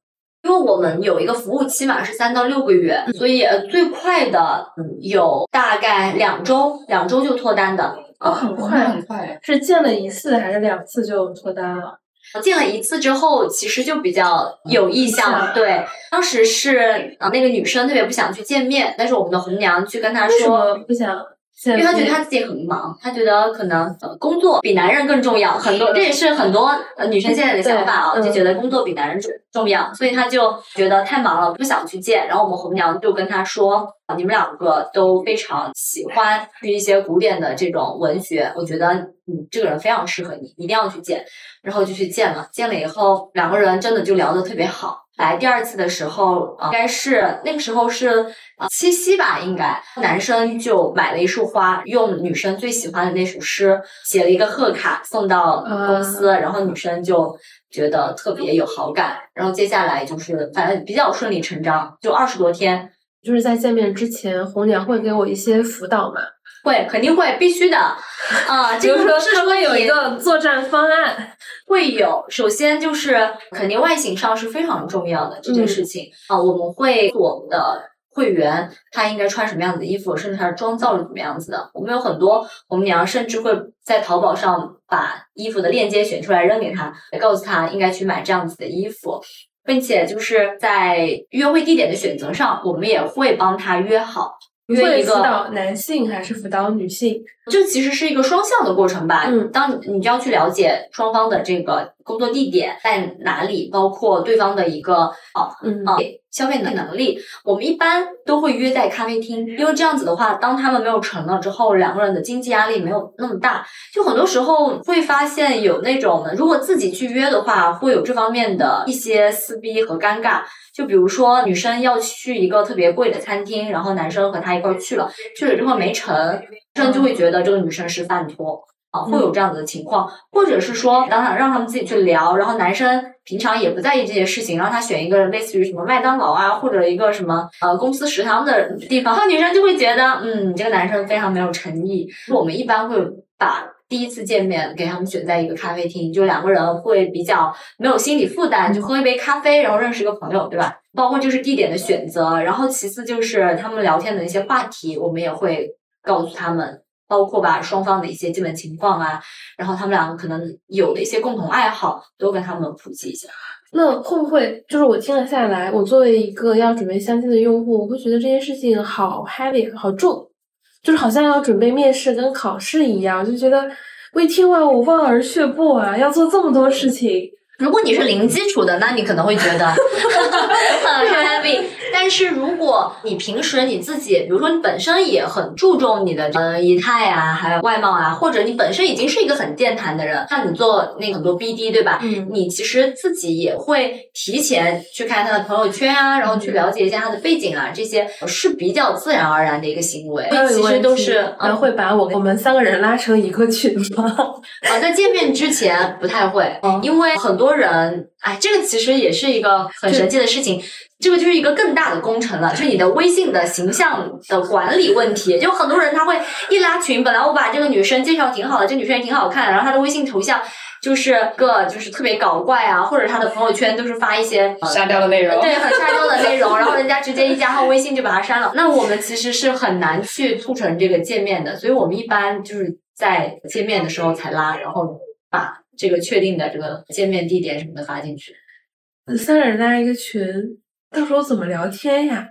因为我们有一个服务期嘛，是三到六个月，所以最快的有大概两周，两周就脱单的。哦，很快很快，是见了一次还是两次就脱单了？见了一次之后，其实就比较有意向。对，当时是啊，那个女生特别不想去见面，但是我们的红娘去跟她说不想。因为他觉得他自己很忙，他觉得可能工作比男人更重要。很多这也是很多呃女生现在的想法啊，就觉得工作比男人重重要，所以他就觉得太忙了，不想去见。然后我们红娘就跟他说：“你们两个都非常喜欢一些古典的这种文学，我觉得你这个人非常适合你，一定要去见。”然后就去见了，见了以后两个人真的就聊得特别好。来第二次的时候，应该是那个时候是七夕吧，应该。男生就买了一束花，用女生最喜欢的那首诗写了一个贺卡送到公司，然后女生就觉得特别有好感，然后接下来就是反正比较顺理成章，就二十多天，就是在见面之前，红娘会给我一些辅导嘛。会，肯定会，必须的，啊，比如说是说有一个作战方案，会有。首先就是肯定外形上是非常重要的这件事情啊，我们会我们的会员他应该穿什么样子的衣服，甚至他的妆造是怎么样子的。我们有很多红娘甚至会在淘宝上把衣服的链接选出来扔给他，告诉他应该去买这样子的衣服，并且就是在约会地点的选择上，我们也会帮他约好。会辅导男性还是辅导女性？这其实是一个双向的过程吧。嗯，当你你就要去了解双方的这个工作地点在哪里，包括对方的一个哦，嗯啊消费能能力。我们一般都会约在咖啡厅，因为这样子的话，当他们没有成了之后，两个人的经济压力没有那么大。就很多时候会发现有那种，如果自己去约的话，会有这方面的一些撕逼和尴尬。就比如说，女生要去一个特别贵的餐厅，然后男生和她一块去了，去了之后没成，男生就会觉得这个女生是饭托啊，会有这样子的情况，或者是说，当然让他们自己去聊，然后男生平常也不在意这些事情，让他选一个类似于什么麦当劳啊，或者一个什么呃公司食堂的地方，然后女生就会觉得，嗯，这个男生非常没有诚意。我们一般会把。第一次见面给他们选在一个咖啡厅，就两个人会比较没有心理负担，就喝一杯咖啡，然后认识一个朋友，对吧？包括就是地点的选择，然后其次就是他们聊天的一些话题，我们也会告诉他们包括把双方的一些基本情况啊，然后他们两个可能有的一些共同爱好，都跟他们普及一下。那会不会就是我听了下来，我作为一个要准备相亲的用户，我会觉得这件事情好 heavy 好重，就是好像要准备面试跟考试一样，就觉得我一听完我望而却步啊，要做这么多事情。如果你是零基础的，那你可能会觉得 很 happy。但是如果你平时你自己，比如说你本身也很注重你的呃仪态啊，还有外貌啊，或者你本身已经是一个很健谈的人，那你做那个很多 BD 对吧？嗯，你其实自己也会提前去看他的朋友圈啊，然后去了解一下他的背景啊，这些是比较自然而然的一个行为。其实都是，会把我我们三个人拉成一个群吗？啊，在见面之前不太会，因为很多人，哎，这个其实也是一个很神奇的事情。这个就是一个更大的工程了，就是你的微信的形象的管理问题。就很多人他会一拉群，本来我把这个女生介绍挺好的，这女生也挺好看，然后她的微信头像就是个就是特别搞怪啊，或者她的朋友圈都是发一些沙雕的内容，对，很沙雕的内容，然后人家直接一加号微信就把她删了。那我们其实是很难去促成这个见面的，所以我们一般就是在见面的时候才拉，然后把这个确定的这个见面地点什么的发进去。三个人拉一个群。到时候怎么聊天呀？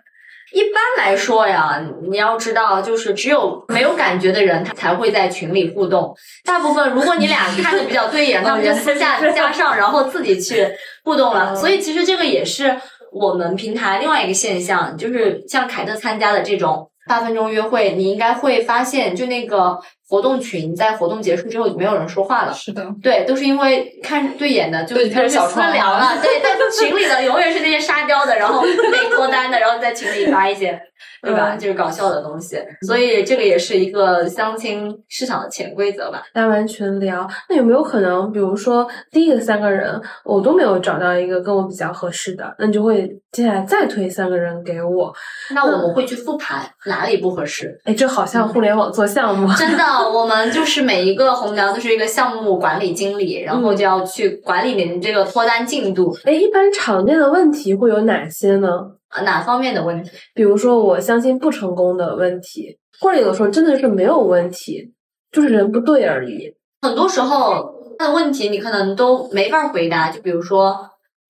一般来说呀，你要知道，就是只有没有感觉的人，他才会在群里互动。大部分，如果你俩 看的比较对眼，他们就私下加上，然后自己去互动了。所以，其实这个也是我们平台另外一个现象，就是像凯特参加的这种八分钟约会，你应该会发现，就那个。活动群在活动结束之后就没有人说话了，是的，对，都是因为看对眼的就开始小窗聊了，对，在群里的永远是那些沙雕的，然后没脱单的，然后在群里发一些。对吧？就是搞笑的东西，所以这个也是一个相亲市场的潜规则吧。单完群聊，那有没有可能，比如说第一个三个人我都没有找到一个跟我比较合适的，那你就会接下来再推三个人给我？那我们会去复盘哪里不合适？哎，这好像互联网做项目。真的，我们就是每一个红娘都是一个项目管理经理，然后就要去管理您这个脱单进度。哎，一般常见的问题会有哪些呢？啊，哪方面的问题？比如说我相亲不成功的问题，或者有的时候真的是没有问题，就是人不对而已。很多时候他的问题你可能都没法回答，就比如说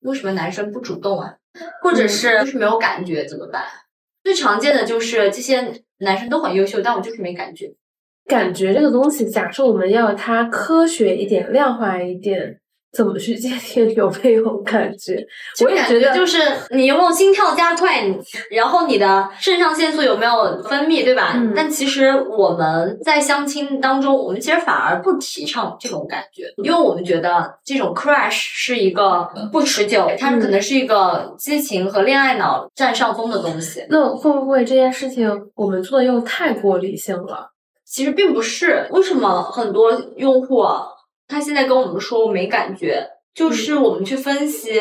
为什么男生不主动啊，或者是就是没有感觉怎么办？最常见的就是这些男生都很优秀，但我就是没感觉。感觉这个东西，假设我们要它科学一点、量化一点。怎么去界定有没有感觉？我也觉得，就是你有没有心跳加快，然后你的肾上腺素有没有分泌，对吧？但其实我们在相亲当中，我们其实反而不提倡这种感觉，因为我们觉得这种 crush 是一个不持久，它可能是一个激情和恋爱脑占上风的东西。那会不会这件事情我们做的又太过理性了？其实并不是，为什么很多用户？他现在跟我们说没感觉，就是我们去分析，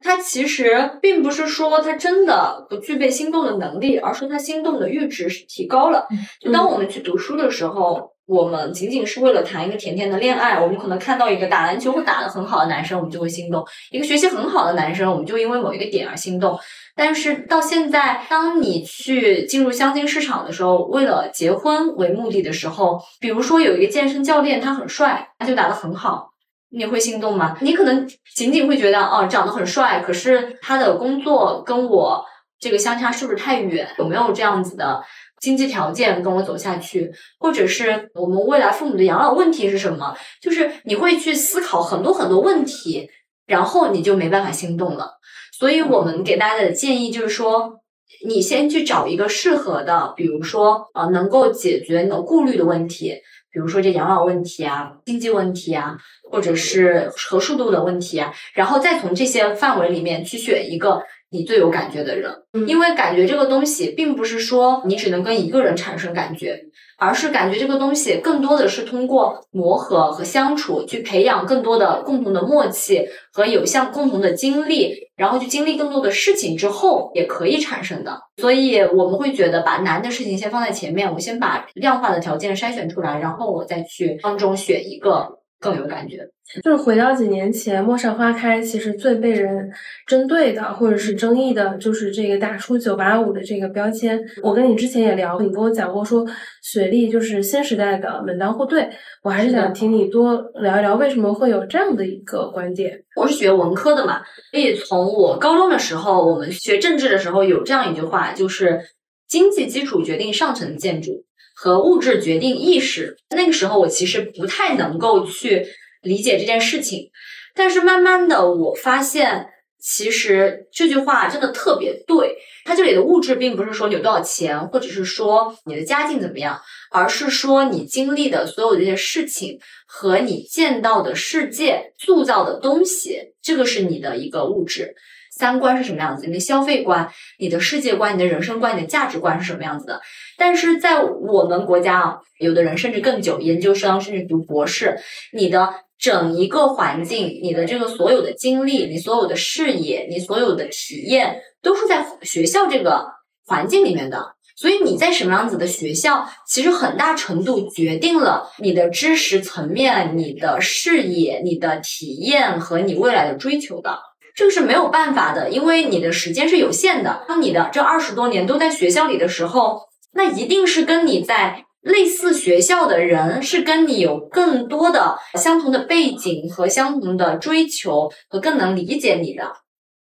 他其实并不是说他真的不具备心动的能力，而是他心动的阈值是提高了。就当我们去读书的时候，我们仅仅是为了谈一个甜甜的恋爱，我们可能看到一个打篮球会打得很好的男生，我们就会心动；一个学习很好的男生，我们就因为某一个点而心动。但是到现在，当你去进入相亲市场的时候，为了结婚为目的的时候，比如说有一个健身教练，他很帅，他就打得很好，你会心动吗？你可能仅仅会觉得，哦，长得很帅，可是他的工作跟我这个相差是不是太远？有没有这样子的经济条件跟我走下去？或者是我们未来父母的养老问题是什么？就是你会去思考很多很多问题，然后你就没办法心动了。所以我们给大家的建议就是说，你先去找一个适合的，比如说呃，能够解决你的顾虑的问题，比如说这养老问题啊、经济问题啊，或者是合适度的问题啊，然后再从这些范围里面去选一个你最有感觉的人，因为感觉这个东西并不是说你只能跟一个人产生感觉。而是感觉这个东西更多的是通过磨合和相处去培养更多的共同的默契和有像共同的经历，然后去经历更多的事情之后也可以产生的。所以我们会觉得把难的事情先放在前面，我先把量化的条件筛选出来，然后我再去当中选一个更有感觉。就是回到几年前，《陌上花开》其实最被人针对的，或者是争议的，就是这个打出“九八五”的这个标签。我跟你之前也聊，你跟我讲过说，学历就是新时代的门当户对。我还是想听你多聊一聊，为什么会有这样的一个观点？我是学文科的嘛，所以从我高中的时候，我们学政治的时候有这样一句话，就是经济基础决定上层建筑，和物质决定意识。那个时候我其实不太能够去。理解这件事情，但是慢慢的我发现，其实这句话真的特别对。它这里的物质并不是说你有多少钱，或者是说你的家境怎么样，而是说你经历的所有这些事情和你见到的世界塑造的东西，这个是你的一个物质。三观是什么样子？你的消费观、你的世界观、你的人生观、你的价值观是什么样子的？但是在我们国家啊，有的人甚至更久，研究生甚至读博士，你的。整一个环境，你的这个所有的经历，你所有的视野，你所有的体验，都是在学校这个环境里面的。所以你在什么样子的学校，其实很大程度决定了你的知识层面、你的视野、你的体验和你未来的追求的。这个是没有办法的，因为你的时间是有限的。当你的这二十多年都在学校里的时候，那一定是跟你在。类似学校的人是跟你有更多的相同的背景和相同的追求和更能理解你的，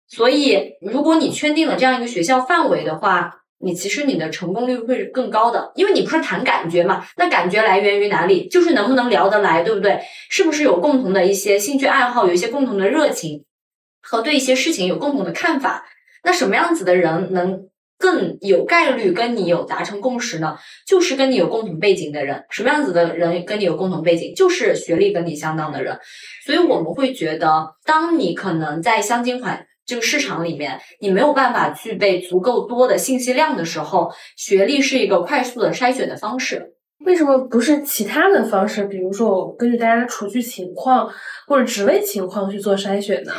所以如果你圈定了这样一个学校范围的话，你其实你的成功率会是更高的，因为你不是谈感觉嘛，那感觉来源于哪里？就是能不能聊得来，对不对？是不是有共同的一些兴趣爱好，有一些共同的热情和对一些事情有共同的看法？那什么样子的人能？更有概率跟你有达成共识呢，就是跟你有共同背景的人。什么样子的人跟你有共同背景？就是学历跟你相当的人。所以我们会觉得，当你可能在相亲环这个市场里面，你没有办法具备足够多的信息量的时候，学历是一个快速的筛选的方式。为什么不是其他的方式？比如说，我根据大家的储蓄情况或者职位情况去做筛选呢？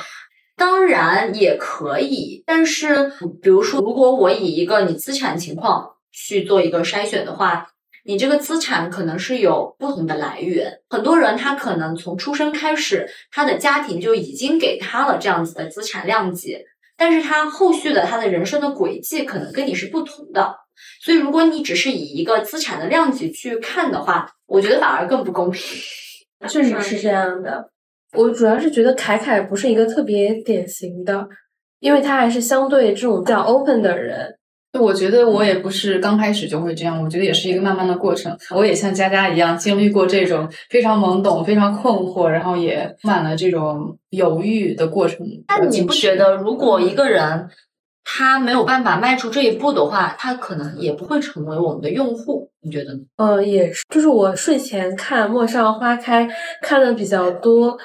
当然也可以，但是比如说，如果我以一个你资产情况去做一个筛选的话，你这个资产可能是有不同的来源。很多人他可能从出生开始，他的家庭就已经给他了这样子的资产量级，但是他后续的他的人生的轨迹可能跟你是不同的。所以，如果你只是以一个资产的量级去看的话，我觉得反而更不公平。确实是这样的。我主要是觉得凯凯不是一个特别典型的，因为他还是相对这种比较 open 的人。我觉得我也不是刚开始就会这样，我觉得也是一个慢慢的过程。我也像佳佳一样经历过这种非常懵懂、非常困惑，然后也充满了这种犹豫的过程。但你不觉得，如果一个人他没有办法迈出这一步的话，他可能也不会成为我们的用户？你觉得呢？呃，也是，就是我睡前看《陌上花开》看的比较多，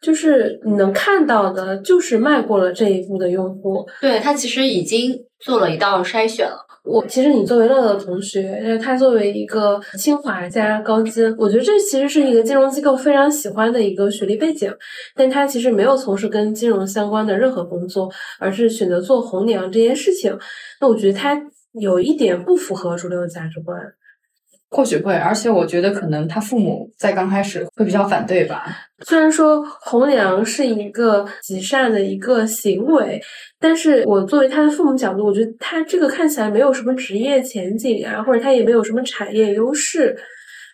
就是你能看到的，就是迈过了这一步的用户，对他其实已经做了一道筛选了。我其实你作为乐乐同学，他作为一个清华加高金，我觉得这其实是一个金融机构非常喜欢的一个学历背景，但他其实没有从事跟金融相关的任何工作，而是选择做红娘这件事情。那我觉得他有一点不符合主流价值观。或许会，而且我觉得可能他父母在刚开始会比较反对吧。虽然说红娘是一个极善的一个行为，但是我作为他的父母角度，我觉得他这个看起来没有什么职业前景啊，或者他也没有什么产业优势，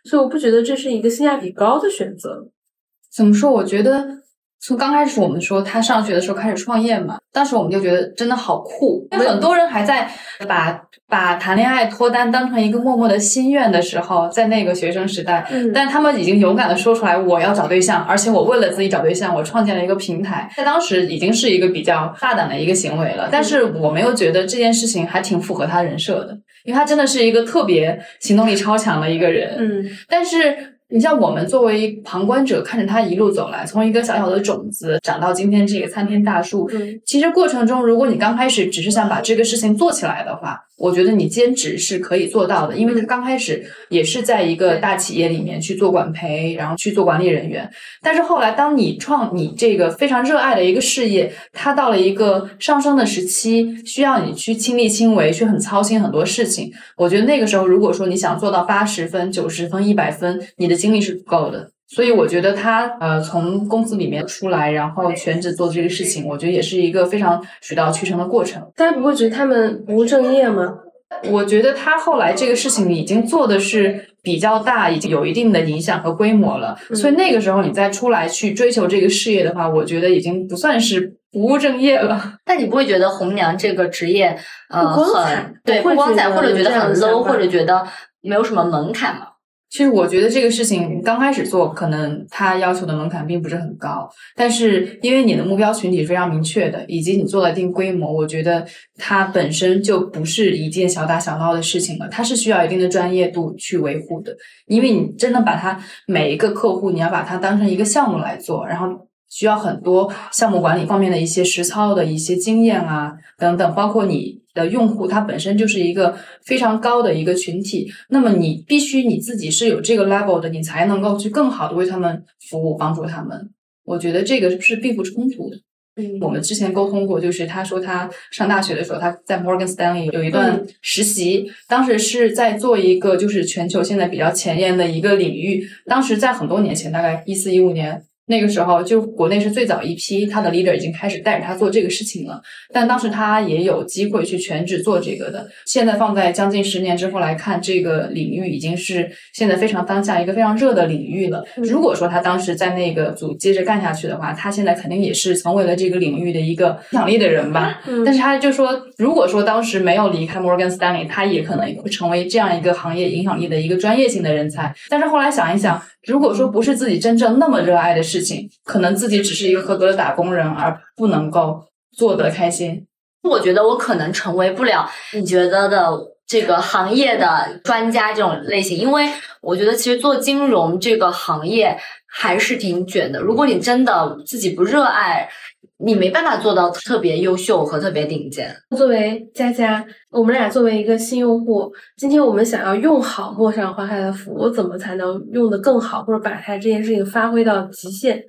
所以我不觉得这是一个性价比高的选择。怎么说？我觉得。从刚开始我们说他上学的时候开始创业嘛，当时我们就觉得真的好酷。因为很多人还在把把谈恋爱脱单当成一个默默的心愿的时候，在那个学生时代，但他们已经勇敢的说出来我要找对象，而且我为了自己找对象，我创建了一个平台，在当时已经是一个比较大胆的一个行为了。但是我没有觉得这件事情还挺符合他人设的，因为他真的是一个特别行动力超强的一个人。嗯，但是。你像我们作为旁观者，看着他一路走来，从一个小小的种子长到今天这个参天大树。嗯，其实过程中，如果你刚开始只是想把这个事情做起来的话，我觉得你兼职是可以做到的，因为刚开始也是在一个大企业里面去做管培，然后去做管理人员。但是后来，当你创你这个非常热爱的一个事业，它到了一个上升的时期，需要你去亲力亲为，去很操心很多事情。我觉得那个时候，如果说你想做到八十分、九十分、一百分，你的精力是不够的。所以我觉得他呃从公司里面出来，然后全职做这个事情，我觉得也是一个非常水到渠成的过程。大家不会觉得他们不务正业吗？我觉得他后来这个事情已经做的是比较大，已经有一定的影响和规模了。所以那个时候你再出来去追求这个事业的话，我觉得已经不算是不务正业了。但你不会觉得红娘这个职业呃很对不会光彩，或者觉得很 low，或者觉得没有什么门槛嘛？其实我觉得这个事情刚开始做，可能它要求的门槛并不是很高，但是因为你的目标群体非常明确的，以及你做了一定规模，我觉得它本身就不是一件小打小闹的事情了，它是需要一定的专业度去维护的，因为你真的把它每一个客户，你要把它当成一个项目来做，然后。需要很多项目管理方面的一些实操的一些经验啊，等等，包括你的用户，他本身就是一个非常高的一个群体，那么你必须你自己是有这个 level 的，你才能够去更好的为他们服务，帮助他们。我觉得这个是并不冲突的。嗯我们之前沟通过，就是他说他上大学的时候，他在 Morgan Stanley 有一段实习，当时是在做一个就是全球现在比较前沿的一个领域。当时在很多年前，大概一四一五年那个时候，就国内是最早一批他的 leader 已经开始带着他做这个事情了。但当时他也有机会去全职做这个的。现在放在将近十年之后来看，这个领域已经是现在非常当下一个非常热的领域了。嗯如果说他当时在那个组接着干下去的话，他现在肯定也是成为了这个领域的一个影响力的人吧。嗯但是他就说，如果说当时没有离开摩根斯丹利，他也可能会成为这样一个行业影响力的一个专业性的人才。但是后来想一想，如果说不是自己真正那么热爱的事情，可能自己只是一个合格的打工人，而不能够做得开心。我觉得我可能成为不了你觉得的这个行业的专家这种类型，因为我觉得其实做金融这个行业还是挺卷的。如果你真的自己不热爱，你没办法做到特别优秀和特别顶尖。作为佳佳，我们俩作为一个新用户，今天我们想要用好陌上花开的服务，怎么才能用得更好，或者把它这件事情发挥到极限？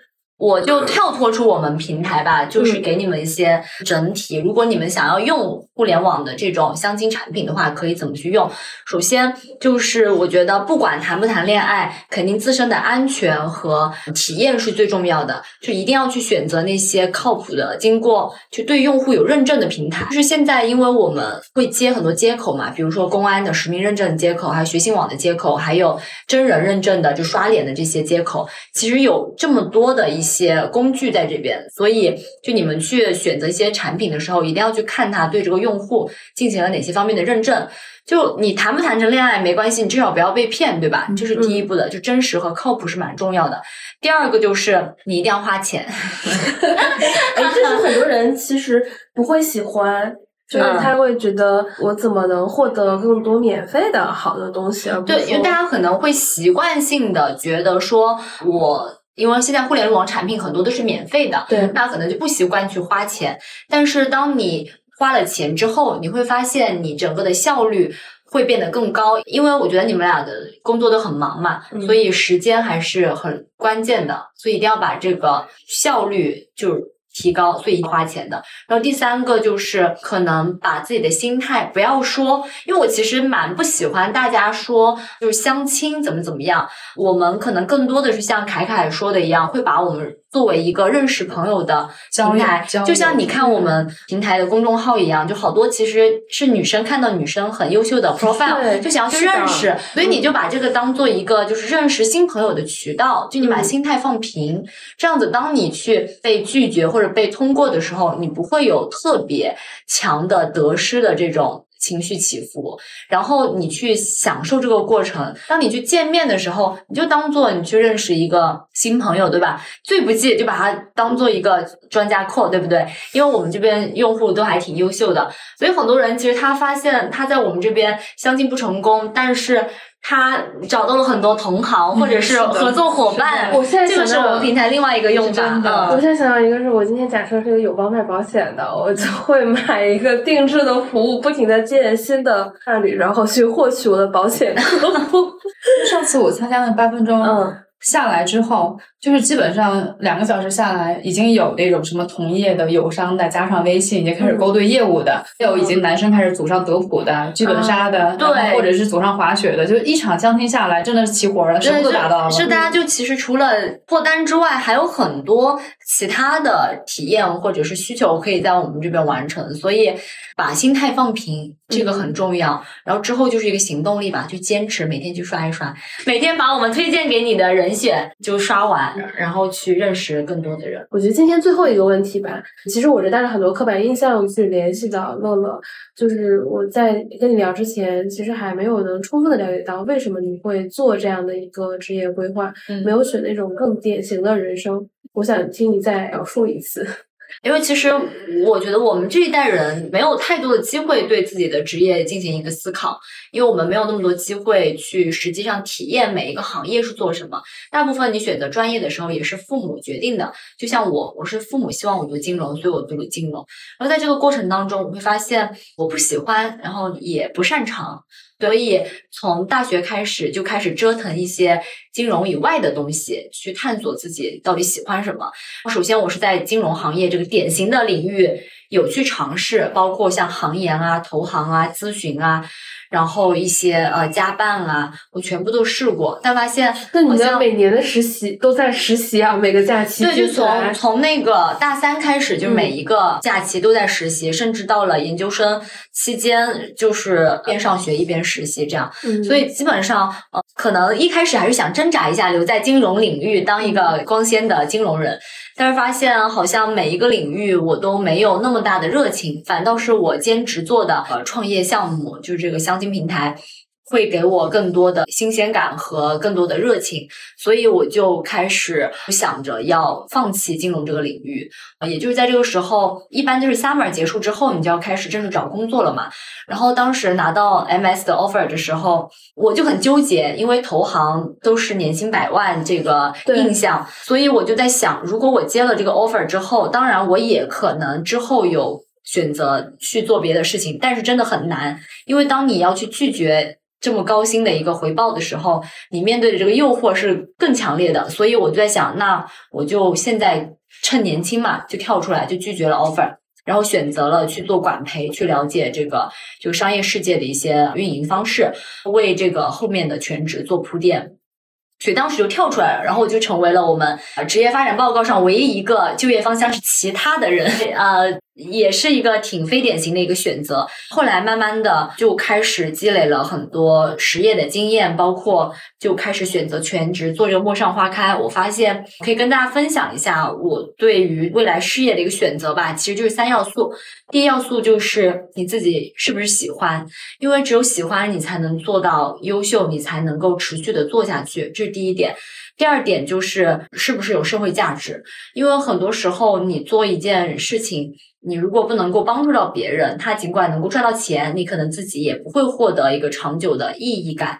我就跳脱出我们平台吧，就是给你们一些整体。如果你们想要用互联网的这种相亲产品的话，可以怎么去用？首先就是我觉得不管谈不谈恋爱，肯定自身的安全和体验是最重要的，就一定要去选择那些靠谱的、经过就对用户有认证的平台。就是现在，因为我们会接很多接口嘛，比如说公安的实名认证接口，还有学信网的接口，还有真人认证的就刷脸的这些接口，其实有这么多的一些工具在这边，所以就你们去选择一些产品的时候，一定要去看它对这个用户进行了哪些方面的认证。就你谈不谈成恋爱没关系，你至少不要被骗，对吧？这是第一步的，就真实和靠谱是蛮重要的。第二个就是你一定要花钱，哎，这是很多人其实不会喜欢，就是嗯他会觉得我怎么能获得更多免费的好的东西，而不对，因为大家可能会习惯性的觉得说我。因为现在互联网产品很多都是免费的，对那可能就不习惯去花钱。但是当你花了钱之后，你会发现你整个的效率会变得更高。因为我觉得你们俩的工作都很忙嘛，嗯所以时间还是很关键的，所以一定要把这个效率就提高，所以花钱的。然后第三个就是可能把自己的心态不要说，因为我其实蛮不喜欢大家说就是相亲怎么怎么样，我们可能更多的是像凯凯说的一样，会把我们作为一个认识朋友的平台就像你看我们平台的公众号一样，就好多其实是女生看到女生很优秀的 profile，就想要去认识，所以你就把这个当做一个就是认识新朋友的渠道，就你把嗯心态放平，这样子当你去被拒绝或者被通过的时候，你不会有特别强的得失的这种。情绪起伏，然后你去享受这个过程。当你去见面的时候，你就当做你去认识一个新朋友，对吧？最不济就把它当做一个专家课，对不对？因为我们这边用户都还挺优秀的，所以很多人其实他发现他在我们这边相亲不成功，但是他找到了很多同行或者是合作伙伴。我现在这个是想到我们平台另外一个用法我现在想到一个是我今天假设是个友邦卖保险的，我就会买一个定制的服务，不停的建新的伴侣，然后去获取我的保险客户。上次我参加那八分钟嗯下来之后，就是基本上两个小时下来，已经有那种什么同业的、友商的，加上微信已经开始勾兑业务的，也有已经男生开始组上德普的、剧本杀的，对。或者是组上滑雪的，就一场相亲下来，真的是齐活了，什么都达到了。是大家就其实除了破单之外，还有很多其他的体验或者是需求可以在我们这边完成，所以把心态放平，这个很重要。然后之后就是一个行动力吧，去坚持每天去刷一刷，每天把我们推荐给你的人选就刷完，然后去认识更多的人。我觉得今天最后一个问题吧，其实我是带着很多刻板印象去联系到乐乐，就是我在跟你聊之前，其实还没有能充分的了解到为什么你会做这样的一个职业规划，嗯没有选那种更典型的人生。我想听你再描述一次。因为其实我觉得我们这一代人没有太多的机会对自己的职业进行一个思考，因为我们没有那么多机会去实际上体验每一个行业是做什么。大部分你选择专业的时候也是父母决定的，就像我，我是父母希望我读金融，所以我读了金融。然后在这个过程当中，我会发现我不喜欢，然后也不擅长。所以从大学开始就开始折腾一些金融以外的东西，去探索自己到底喜欢什么。首先，我是在金融行业这个典型的领域有去尝试，包括像行研啊、投行啊、咨询啊，然后一些呃加办啊，我全部都试过，但发现那你的每年的实习都在实习啊，每个假期对，就从从那个大三开始，就每一个假期都在实习，甚至到了研究生期间，就是边上学一边实习这样。嗯所以基本上，呃，可能一开始还是想挣扎一下，留在金融领域当一个光鲜的金融人，但是发现好像每一个领域我都没有那么大的热情，反倒是我兼职做的呃创业项目，就是这个相亲平台。会给我更多的新鲜感和更多的热情，所以我就开始想着要放弃金融这个领域。呃也就是在这个时候，一般就是 summer 结束之后，你就要开始正式找工作了嘛。然后当时拿到 MS 的 offer 的时候，我就很纠结，因为投行都是年薪百万这个印象，所以我就在想，如果我接了这个 offer 之后，当然我也可能之后有选择去做别的事情，但是真的很难，因为当你要去拒绝。这么高薪的一个回报的时候，你面对的这个诱惑是更强烈的，所以我就在想，那我就现在趁年轻嘛，就跳出来，就拒绝了 offer。然后选择了去做管培，去了解这个就商业世界的一些运营方式，为这个后面的全职做铺垫。所以当时就跳出来了，然后我就成为了我们职业发展报告上唯一一个就业方向是其他的人，呃，也是一个挺非典型的一个选择。后来慢慢的就开始积累了很多实业的经验，包括就开始选择全职做这个陌上花开。我发现可以跟大家分享一下我对于未来事业的一个选择吧，其实就是三要素。第一要素就是你自己是不是喜欢，因为只有喜欢你才能做到优秀，你才能够持续的做下去，这是第一点。第二点就是是不是有社会价值，因为很多时候你做一件事情，你如果不能够帮助到别人，他尽管能够赚到钱，你可能自己也不会获得一个长久的意义感。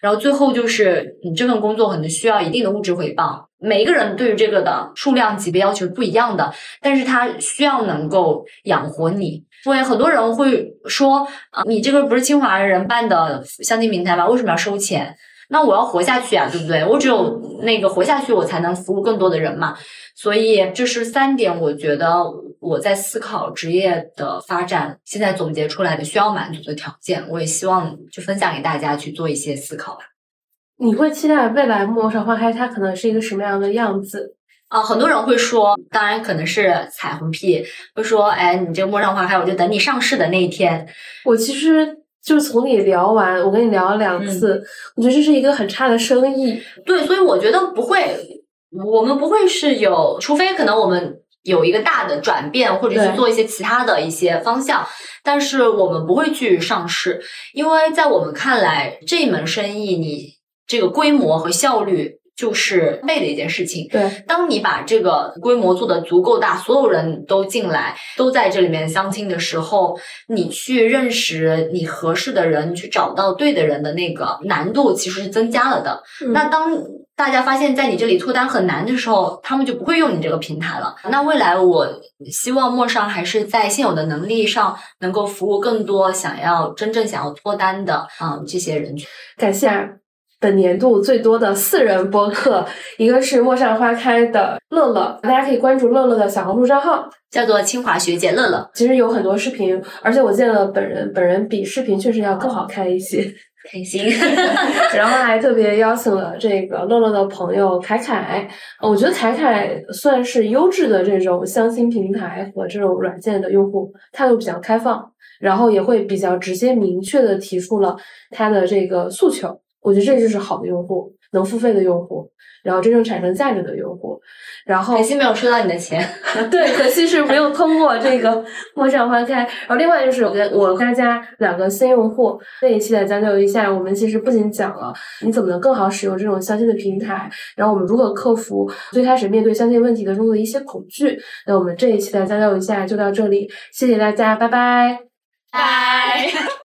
然后最后就是你这份工作可能需要一定的物质回报，每一个人对于这个的数量级别要求是不一样的，但是他需要能够养活你。因为很多人会说啊，你这个不是清华人办的相亲平台吗？为什么要收钱？那我要活下去啊，对不对？我只有那个活下去，我才能服务更多的人嘛。所以这是三点，我觉得我在思考职业的发展，现在总结出来的需要满足的条件，我也希望就分享给大家去做一些思考吧。你会期待未来陌上花开它可能是一个什么样的样子？啊，很多人会说，当然可能是彩虹屁，会说，哎，你这个陌上花开，我就等你上市的那一天。我其实就是从你聊完，我跟你聊了两次，我觉得这是一个很差的生意。对，所以我觉得不会，我们不会是有，除非可能我们有一个大的转变，或者去做一些其他的一些方向，但是我们不会去上市，因为在我们看来，这门生意你这个规模和效率就是背的一件事情。对，当你把这个规模做得足够大，所有人都进来，都在这里面相亲的时候，你去认识你合适的人，你去找到对的人的那个难度其实是增加了的。嗯那当大家发现，在你这里脱单很难的时候，他们就不会用你这个平台了。那未来，我希望陌上还是在现有的能力上，能够服务更多想要真正想要脱单的啊、这些人群。感谢啊。本年度最多的四人播客，一个是陌上花开的乐乐，大家可以关注乐乐的小红书账号，叫做清华学姐乐乐。其实有很多视频，而且我见了本人，本人比视频确实要更好看一些。开心，然后还特别邀请了这个乐乐的朋友凯凯，我觉得凯凯算是优质的这种相亲平台和这种软件的用户，态度比较开放，然后也会比较直接明确的提出了他的这个诉求，我觉得这就是好的用户，能付费的用户。然后真正产生价值的用户，然后可惜没有收到你的钱，对，可惜是没有通过这个陌上花开。然后另外就是我跟我大家两个新用户这一期的交流一下，我们其实不仅讲了你怎么能更好使用这种相亲的平台，然后我们如何克服最开始面对相亲问题的中的一些恐惧。那我们这一期的交流一下就到这里，谢谢大家，拜拜，拜。